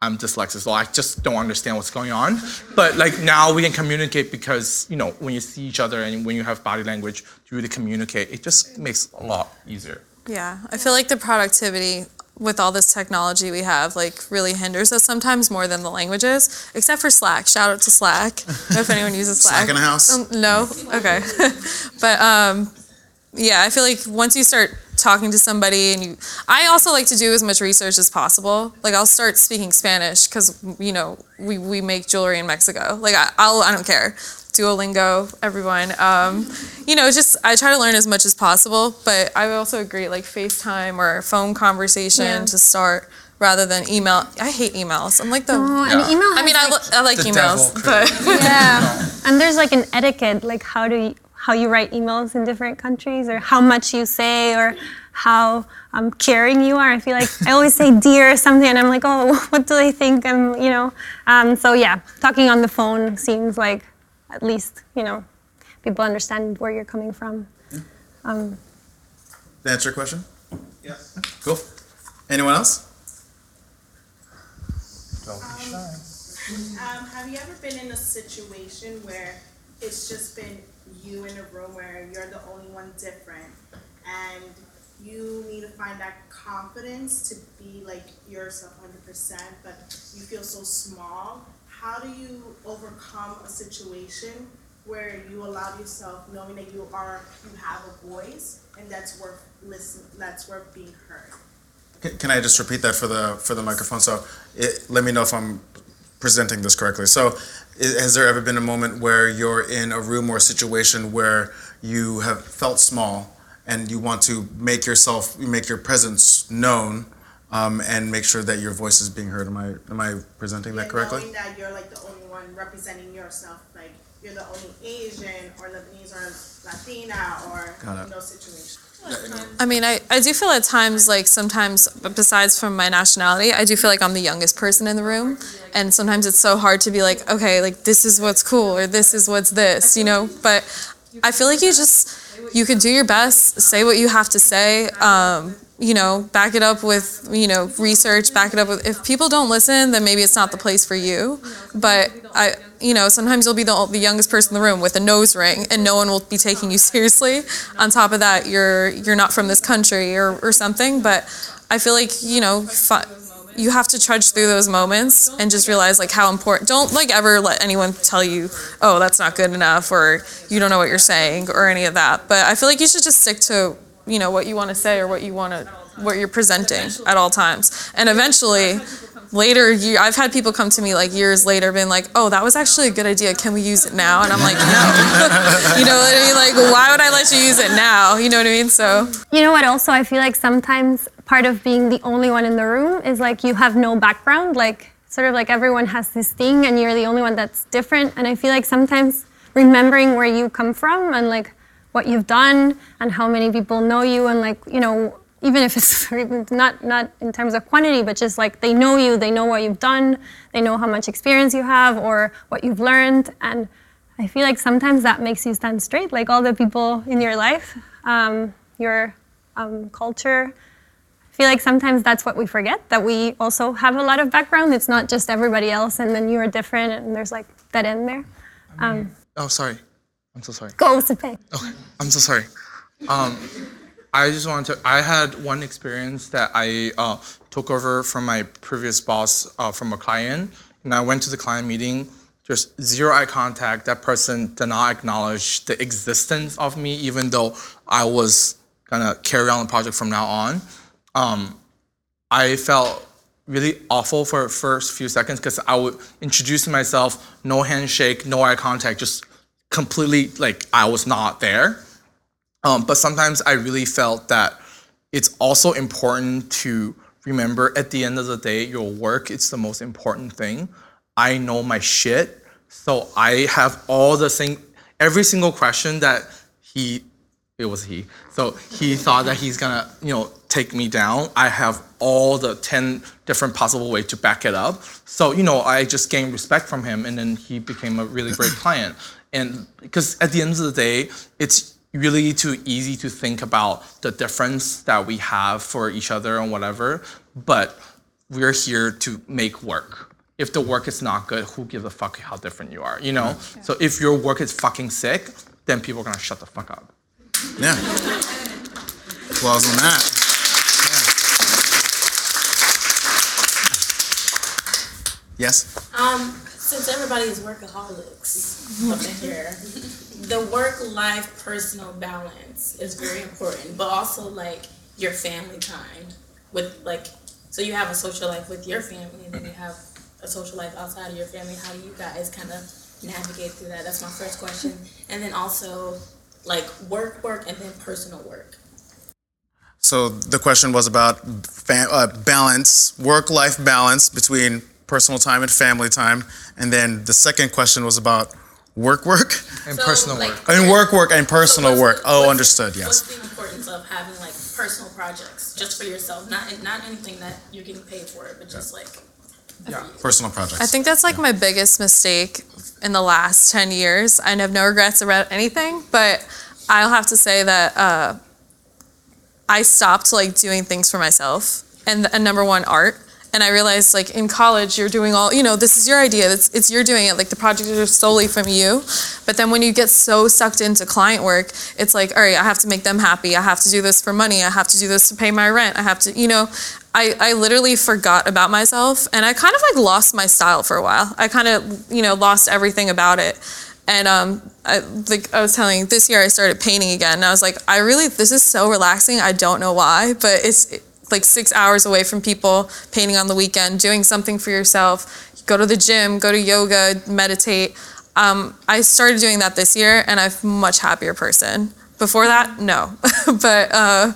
I'm dyslexic, so I just don't understand what's going on. But like now we can communicate because, you know, when you see each other and when you have body language to really communicate, it just makes a lot easier. Yeah, I feel like the productivity with all this technology we have like really hinders us sometimes more than the languages, except for Slack. Shout out to Slack. I don't know if anyone uses Slack. Slack in the house? Um, no, okay, but um, yeah, I feel like once you start talking to somebody and you, I also like to do as much research as possible. Like I'll start speaking Spanish because you know we we make jewelry in Mexico. Like I, I'll I don't care. Duolingo, everyone. Um, you know, just I try to learn as much as possible, but I also agree like FaceTime or phone conversation Yeah. to start rather than email. I hate emails. I'm like the. Oh, and Yeah. email. I mean, I, has, li- I like emails, but Yeah, and there's like an etiquette, like how do you, how you write emails in different countries, or how much you say, or how um, caring you are. I feel like I always say dear or something, and I'm like, oh, what do they think? I'm, you know. Um, so yeah, talking on the phone seems like at least you know people understand where you're coming from. Um, Did answer your question? Yes. Cool. Anyone else? Um, have you ever been in a situation where it's just been you in a room where you're the only one different and you need to find that confidence to be like yourself 100%, but you feel so small? How do you overcome a situation where you allow yourself knowing that you are you have a voice and that's worth listen that's worth being heard? Can, I just repeat that for the for the microphone? So, it, let me know if I'm presenting this correctly. So, has there ever been a moment where you're in a room or a situation where you have felt small and you want to make yourself make your presence known, um, and make sure that your voice is being heard. Am I am I presenting that correctly? Knowing that you're like the only one representing yourself, like you're the only Asian or Lebanese or Latina or Got it. in those situations. I mean, I, I do feel at times like sometimes, besides from my nationality, I do feel like I'm the youngest person in the room. And sometimes it's so hard to be like, okay, like this is what's cool or this is what's this, you know? But I feel like you just, you can do your best, say what you have to say, um, you know, back it up with, you know, research, back it up with, if people don't listen, then maybe it's not the place for you. But I, you know, sometimes you'll be the, the youngest person in the room with a nose ring and no one will be taking you seriously. On top of that, you're, you're not from this country or, or something. But I feel like, you know, fi- you have to trudge through those moments and just realize like how important don't like ever let anyone tell you oh that's not good enough or you don't know what you're saying or any of that but i feel like you should just stick to you know what you want to say or what you want to what you're presenting at all times and eventually later you i've had people come to me like years later being like oh that was actually a good idea can we use it now and i'm like no you know what i mean like why would i let you use it now you know what i mean so You know what? Also, I feel like sometimes part of being the only one in the room is like you have no background. Like, sort of like everyone has this thing and you're the only one that's different. And I feel like sometimes remembering where you come from and like what you've done and how many people know you and like, you know, even if it's not not in terms of quantity, but just like they know you, they know what you've done, they know how much experience you have or what you've learned, and I feel like sometimes that makes you stand straight, like all the people in your life, um, your um, culture. I feel like sometimes that's what we forget that we also have a lot of background. It's not just everybody else, and then you're different, and there's like that in there. Um, Oh, sorry. I'm so sorry. go Sipe. Okay, I'm so sorry. Um, I just wanted to. I had one experience that I uh, took over from my previous boss uh, from a client, and I went to the client meeting. There's zero eye contact. That person did not acknowledge the existence of me, even though I was gonna carry on the project from now on. Um, I felt really awful for the first few seconds because I would introduce myself, no handshake, no eye contact, just completely like I was not there. Um, but sometimes I really felt that it's also important to remember at the end of the day, your work is the most important thing. I know my shit, so I have all the thing, every single question that he, it was he, so he thought that he's gonna, you know, take me down. I have all the 10 different possible ways to back it up. So, you know, I just gained respect from him and then he became a really great client. And because at the end of the day, it's really too easy to think about the difference that we have for each other and whatever, but we're here to make work. If the work is not good, who gives a fuck how different you are, you know? So if your work is fucking sick, then people are gonna shut the fuck up. Yeah. Applause on that. Yeah. Yes. Um, since everybody is workaholics up in here, the work-life personal balance is very important, but also like your family time with like, so you have a social life with your family, and then you have a social life outside of your family. How do you guys kind of navigate through that? That's my first question, and then also like work, work, and then personal work. So the question was about uh, balance, work-life balance between personal time and family time, and then the second question was about work, work, And So, personal like, work. and work, work, and personal what's work. the- Oh, what's- understood. Yes. What's the importance of having like personal projects just for yourself, not not anything that you're getting paid for, but just like Yeah. Personal projects. I think that's like my biggest mistake in the last 10 years. I have no regrets about anything, but I'll have to say that uh, I stopped like doing things for myself. And, and number one, art. And I realized like in college, you're doing all, you know, this is your idea. It's, it's you're doing it. Like the projects are solely from you. But then when you get so sucked into client work, it's like, all right, I have to make them happy. I have to do this for money. I have to do this to pay my rent. I have to, you know, I, I literally forgot about myself and I kind of like lost my style for a while. I kind of, you know, lost everything about it. And um, I, like I was telling you, this year I started painting again. And I was like, I really, this is so relaxing. I don't know why, but it's like six hours away from people, painting on the weekend, doing something for yourself. Go to the gym, go to yoga, meditate. Um, I started doing that this year, and I'm a much happier person. Before that, no. but uh,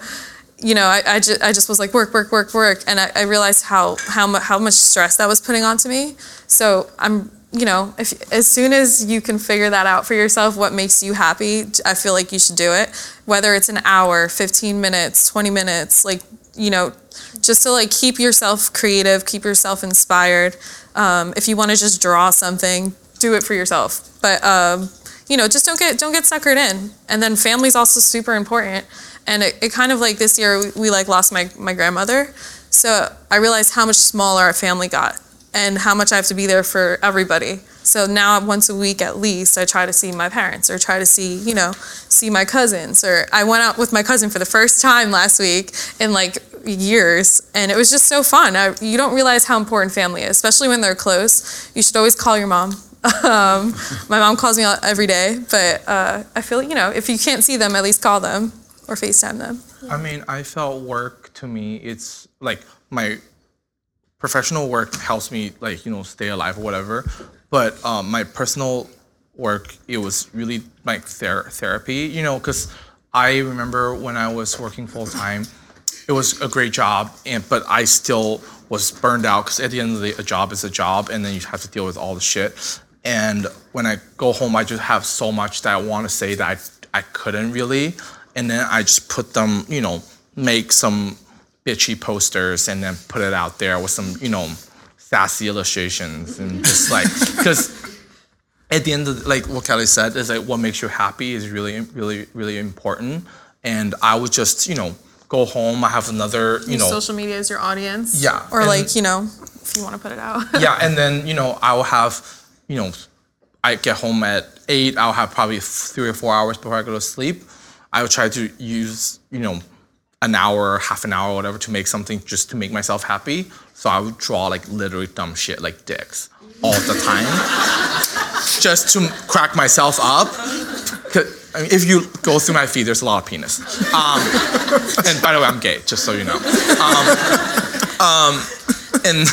you know, I, I, just, I just was like work, work, work, work, and I, I realized how how mu- how much stress that was putting onto me. So I'm, you know, if as soon as you can figure that out for yourself, what makes you happy, I feel like you should do it. Whether it's an hour, 15 minutes, 20 minutes, like you know, just to like keep yourself creative, keep yourself inspired. Um, if you want to just draw something, do it for yourself. But um, you know, just don't get don't get suckered in. And then family's also super important. And it, it kind of like this year we, we like lost my, my grandmother. So I realized how much smaller our family got and how much I have to be there for everybody. So now once a week at least I try to see my parents or try to see, you know, see my cousins or I went out with my cousin for the first time last week in like years and it was just so fun. I, you don't realize how important family is, especially when they're close. You should always call your mom. Um, my mom calls me every day, but uh, I feel, you know, if you can't see them, at least call them or FaceTime them. I mean, I felt work to me, it's like my professional work helps me like, you know, stay alive or whatever. But um, my personal work, it was really like ther- therapy, you know, because I remember when I was working full time, it was a great job, and but I still was burned out because at the end of the day, a job is a job, and then you have to deal with all the shit. And when I go home, I just have so much that I want to say that I, I couldn't really. And then I just put them, you know, make some bitchy posters and then put it out there with some, you know, sassy illustrations and just like, because at the end of like what Kelly said is like what makes you happy is really, really, really important. And I would just, you know, go home. I have another, you know, social media is your audience. Yeah, Or and- like, you know, if you want to put it out. yeah, and then you know I will have, you know, I get home at eight. I'll have probably three or four hours before I go to sleep. I will try to use you know an hour, half an hour, whatever, to make something just to make myself happy. So I would draw like literally dumb shit like dicks all the time, just to crack myself up. I mean, if you go through my feed, there's a lot of penis. Um, and by the way, I'm gay, just so you know. Um, um, and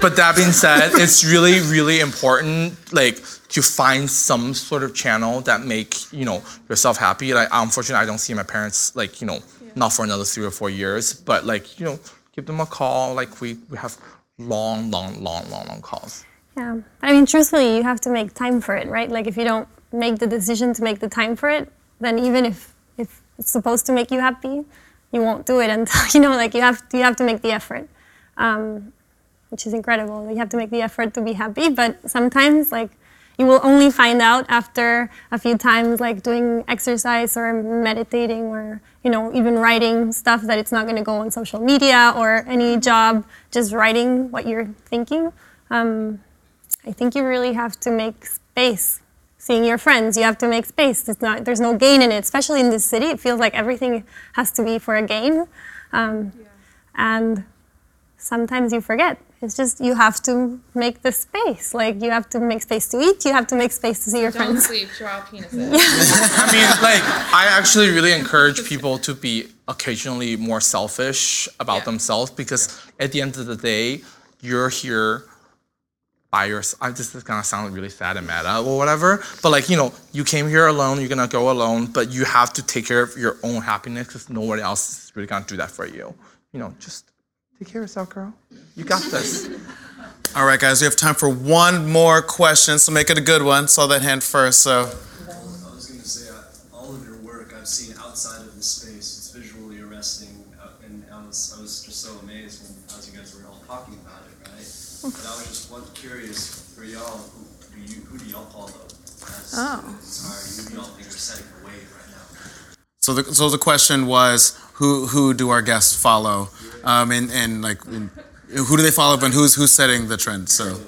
but that being said, it's really, really important, like to find some sort of channel that make you know yourself happy. Like, unfortunately, I don't see my parents like you know not for another three or four years, but like you know, give them a call. Like we we have long, long, long, long, long calls. Yeah. I mean, truthfully, you have to make time for it, right? Like, if you don't make the decision to make the time for it, then even if, if it's supposed to make you happy, you won't do it until, you know, like, you have, you have to make the effort, um, which is incredible. You have to make the effort to be happy, but sometimes, like, you will only find out after a few times, like doing exercise or meditating or, you know, even writing stuff that it's not going to go on social media or any job, just writing what you're thinking. Um, I think you really have to make space. Seeing your friends, you have to make space. It's not, there's no gain in it, especially in this city. It feels like everything has to be for a gain. Um, And sometimes you forget. It's just you have to make the space. Like you have to make space to eat, you have to make space to see your friends. Don't sleep, draw penises. I mean, like, I actually really encourage people to be occasionally more selfish about Yeah. themselves because at the end of the day, you're here by yourself. This is gonna sound really sad and meta uh, or whatever, but like, you know, you came here alone, you're gonna go alone, but you have to take care of your own happiness because nobody else is really gonna do that for you. You know, just take care of yourself, girl. You got this. All right, guys, we have time for one more question, so make it a good one. Saw that hand first, so. I was going to say, uh, all of your work I've seen outside of the space. It's visually arresting, uh, and I was I was just so amazed when as you guys were all talking about it, right? But I was just one, curious for y'all, who do you who do y'all follow as Oh. inspired? Who do y'all think are setting the wave right now? So the so the question was who who do our guests follow, um, and and like and who do they follow, and who's who's setting the trend? So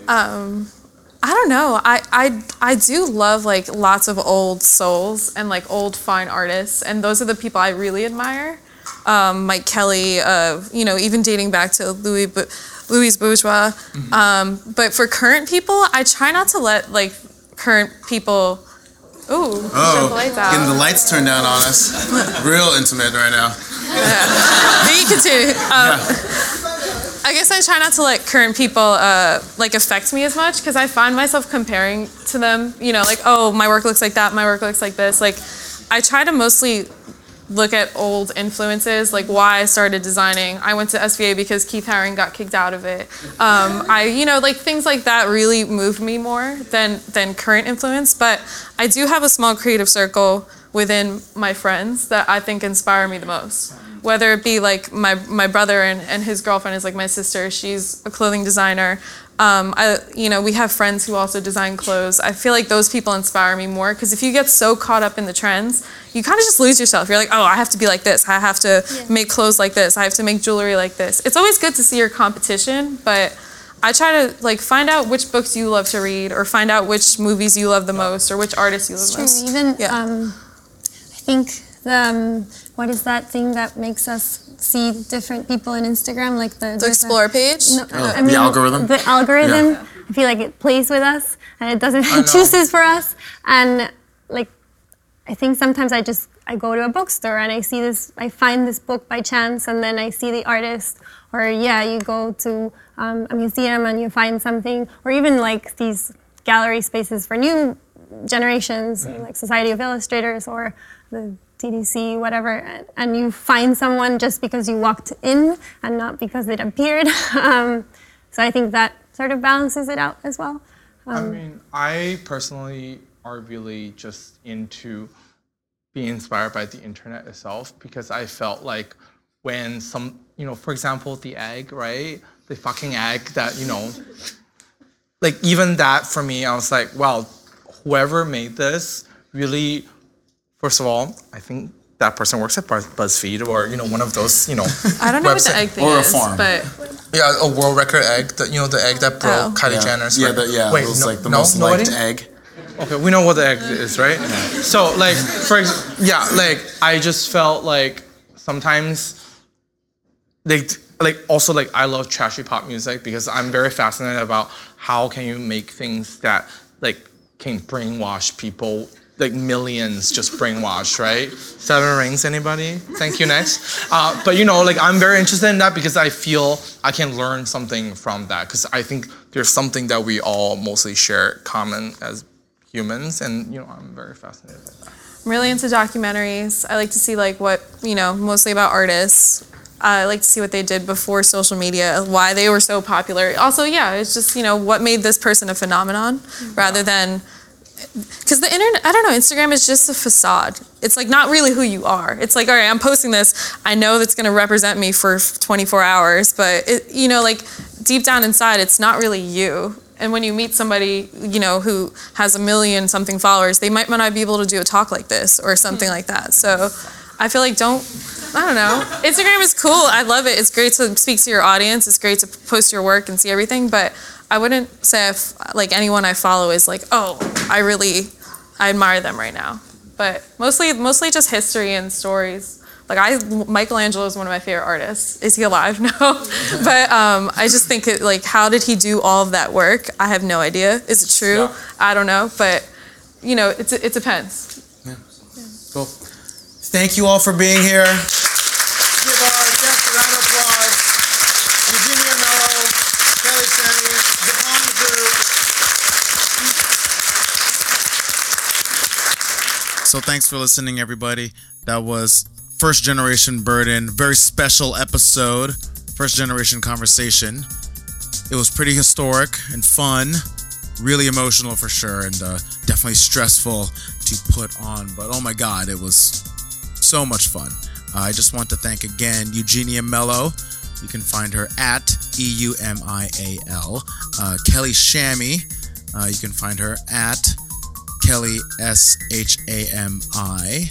I don't know. I, I I do love like lots of old souls and like old fine artists, and those are the people I really admire. Um, Mike Kelley, uh, you know, even dating back to Louis Bu- Louise Bourgeois. Um, but for current people, I try not to let like current people. Ooh, turn the lights out. getting the lights turned down on us, real intimate right now. you continue. Um, I guess I try not to let current people uh, like affect me as much because I find myself comparing to them. You know, like oh, my work looks like that, my work looks like this. Like, I try to mostly look at old influences, like why I started designing. I went to SVA because Keith Haring got kicked out of it. Um, I, you know, like things like that really moved me more than than current influence. But I do have a small creative circle within my friends that I think inspire me the most. Whether it be like my my brother and, and his girlfriend is like my sister. She's a clothing designer. Um, I, you know, we have friends who also design clothes. I feel like those people inspire me more because if you get so caught up in the trends, you kind of just lose yourself. You're like, oh, I have to be like this. I have to make clothes like this. I have to make jewelry like this. It's always good to see your competition, but I try to like find out which books you love to read, or find out which movies you love the most, or which artists you love the True. most. Even Yeah. um, I think the um, what is that thing that makes us see different people in Instagram, like the The there's a- Explore page. No, Oh, I the algorithm? The algorithm. Yeah. I feel like it plays with us and it doesn't know. it chooses for us. And like, I think sometimes I just I go to a bookstore and I see this, I find this book by chance, and then I see the artist. Or yeah, you go to um, a museum and you find something, or even like these gallery spaces for new generations, like Society of Illustrators or the TDC, whatever, and- you find someone just because you walked in and not because it appeared. um, so I think that sort of balances it out as well. I mean, I personally are really just into being inspired by the internet itself because I felt like when some, you know, for example, the egg, right? The fucking egg that, you know, like even that for me, I was like, wow, whoever made this really, first of all, I think that person works at Buzz- BuzzFeed or, you know, one of those, you know, I don't know what the egg thing Or a is, farm. but Yeah, a world record egg, that, you know, the egg that broke Oh. Kylie Yeah, Jenner's. yeah, record. the, yeah. Wait, it was no- like the no? most Nobody? egg. Okay, we know what the egg is, right? So like for ex- yeah, like I just felt like sometimes like like also like I love trashy pop music because I'm very fascinated about how can you make things that like can brainwash people like millions just brainwashed, right? Seven Rings, anybody? Thank you. Next, uh, but you know, like I'm very interested in that because I feel I can learn something from that because I think there's something that we all mostly share common as humans, and you know, I'm very fascinated by that. I'm really into documentaries. I like to see like what you know, mostly about artists. I like to see what they did before social media, why they were so popular. Also, yeah, it's just you know what made this person a phenomenon, rather than because the internet. I don't know. Instagram is just a facade. It's like not really who you are. It's like all right, I'm posting this. I know that's gonna represent me for 24 hours, but it, you know, like deep down inside, it's not really you. And when you meet somebody, you know, who has a million something followers, they might not be able to do a talk like this or something like that. So I feel like don't, I don't know. Instagram is cool. I love it. It's great to speak to your audience. It's great to post your work and see everything. But I wouldn't say if like anyone I follow is like, oh, I really, I admire them right now. But mostly, mostly just history and stories. Like I, Michelangelo is one of my favorite artists. Is he alive? No, but um, I just think it like, how did he do all of that work? I have no idea. Is it true? Yeah. I don't know, but you know, it's, it depends. Cool. Thank you all for being here. Give our guests a round of applause. Eugenia Mello, Kelly Shami, Zipeng So thanks for listening, everybody. That was First Generation Burden, very special episode, First Generation Conversation. It was pretty historic and fun, really emotional for sure, and uh, definitely stressful to put on. But oh my God, it was so much fun. Uh, I just want to thank again Eugenia Mello. You can find her at E U M I A L. Uh, Kelly Shami. Uh, you can find her at Kelly S H A M I.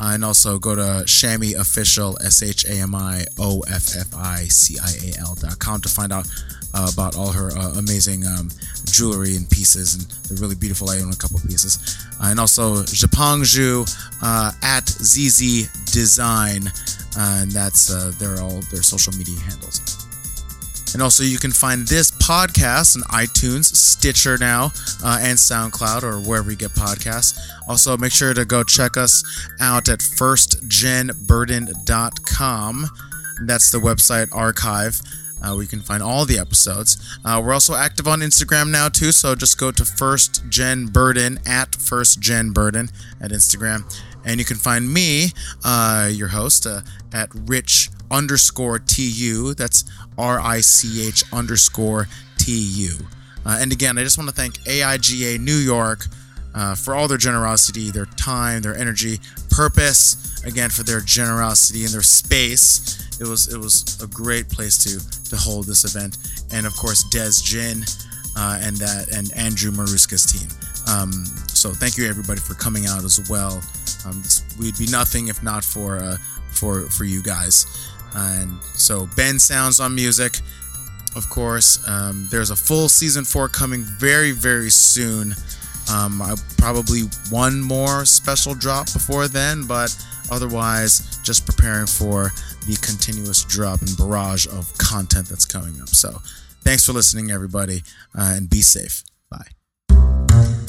Uh, and also go to Shami Official S H A M I O F F I C I A L dot com to find out uh, about all her uh, amazing um, jewelry and pieces. And they're really beautiful. I own a couple pieces. Uh, and also Zipeng Zhu uh, at ZZ Design. Uh, and that's uh, they're all their social media handles. And also, you can find this podcast on iTunes, Stitcher now, uh, and SoundCloud, or wherever you get podcasts. Also, make sure to go check us out at firstgenburden.com. That's the website archive. uh, you can find all the episodes. Uh, we're also active on Instagram now too, so just go to First Gen Burden at First Gen Burden at Instagram, and you can find me, uh, your host, uh, at Rich underscore Tu. That's R I C H underscore T U. Uh, and again, I just want to thank AIGA New York uh, for all their generosity, their time, their energy, purpose. Again, for their generosity and their space. It was it was a great place to to hold this event, and of course Des Gin uh, and that and Andrew Maruska's team. Um, so thank you everybody for coming out as well. Um, we'd be nothing if not for uh, for for you guys. And so Ben Sounds on music. Of course, um, there's a full season four coming very, very soon. Um, I, probably one more special drop before then, but otherwise, just preparing for the continuous drop and barrage of content that's coming up. So, thanks for listening, everybody, uh, and be safe. Bye.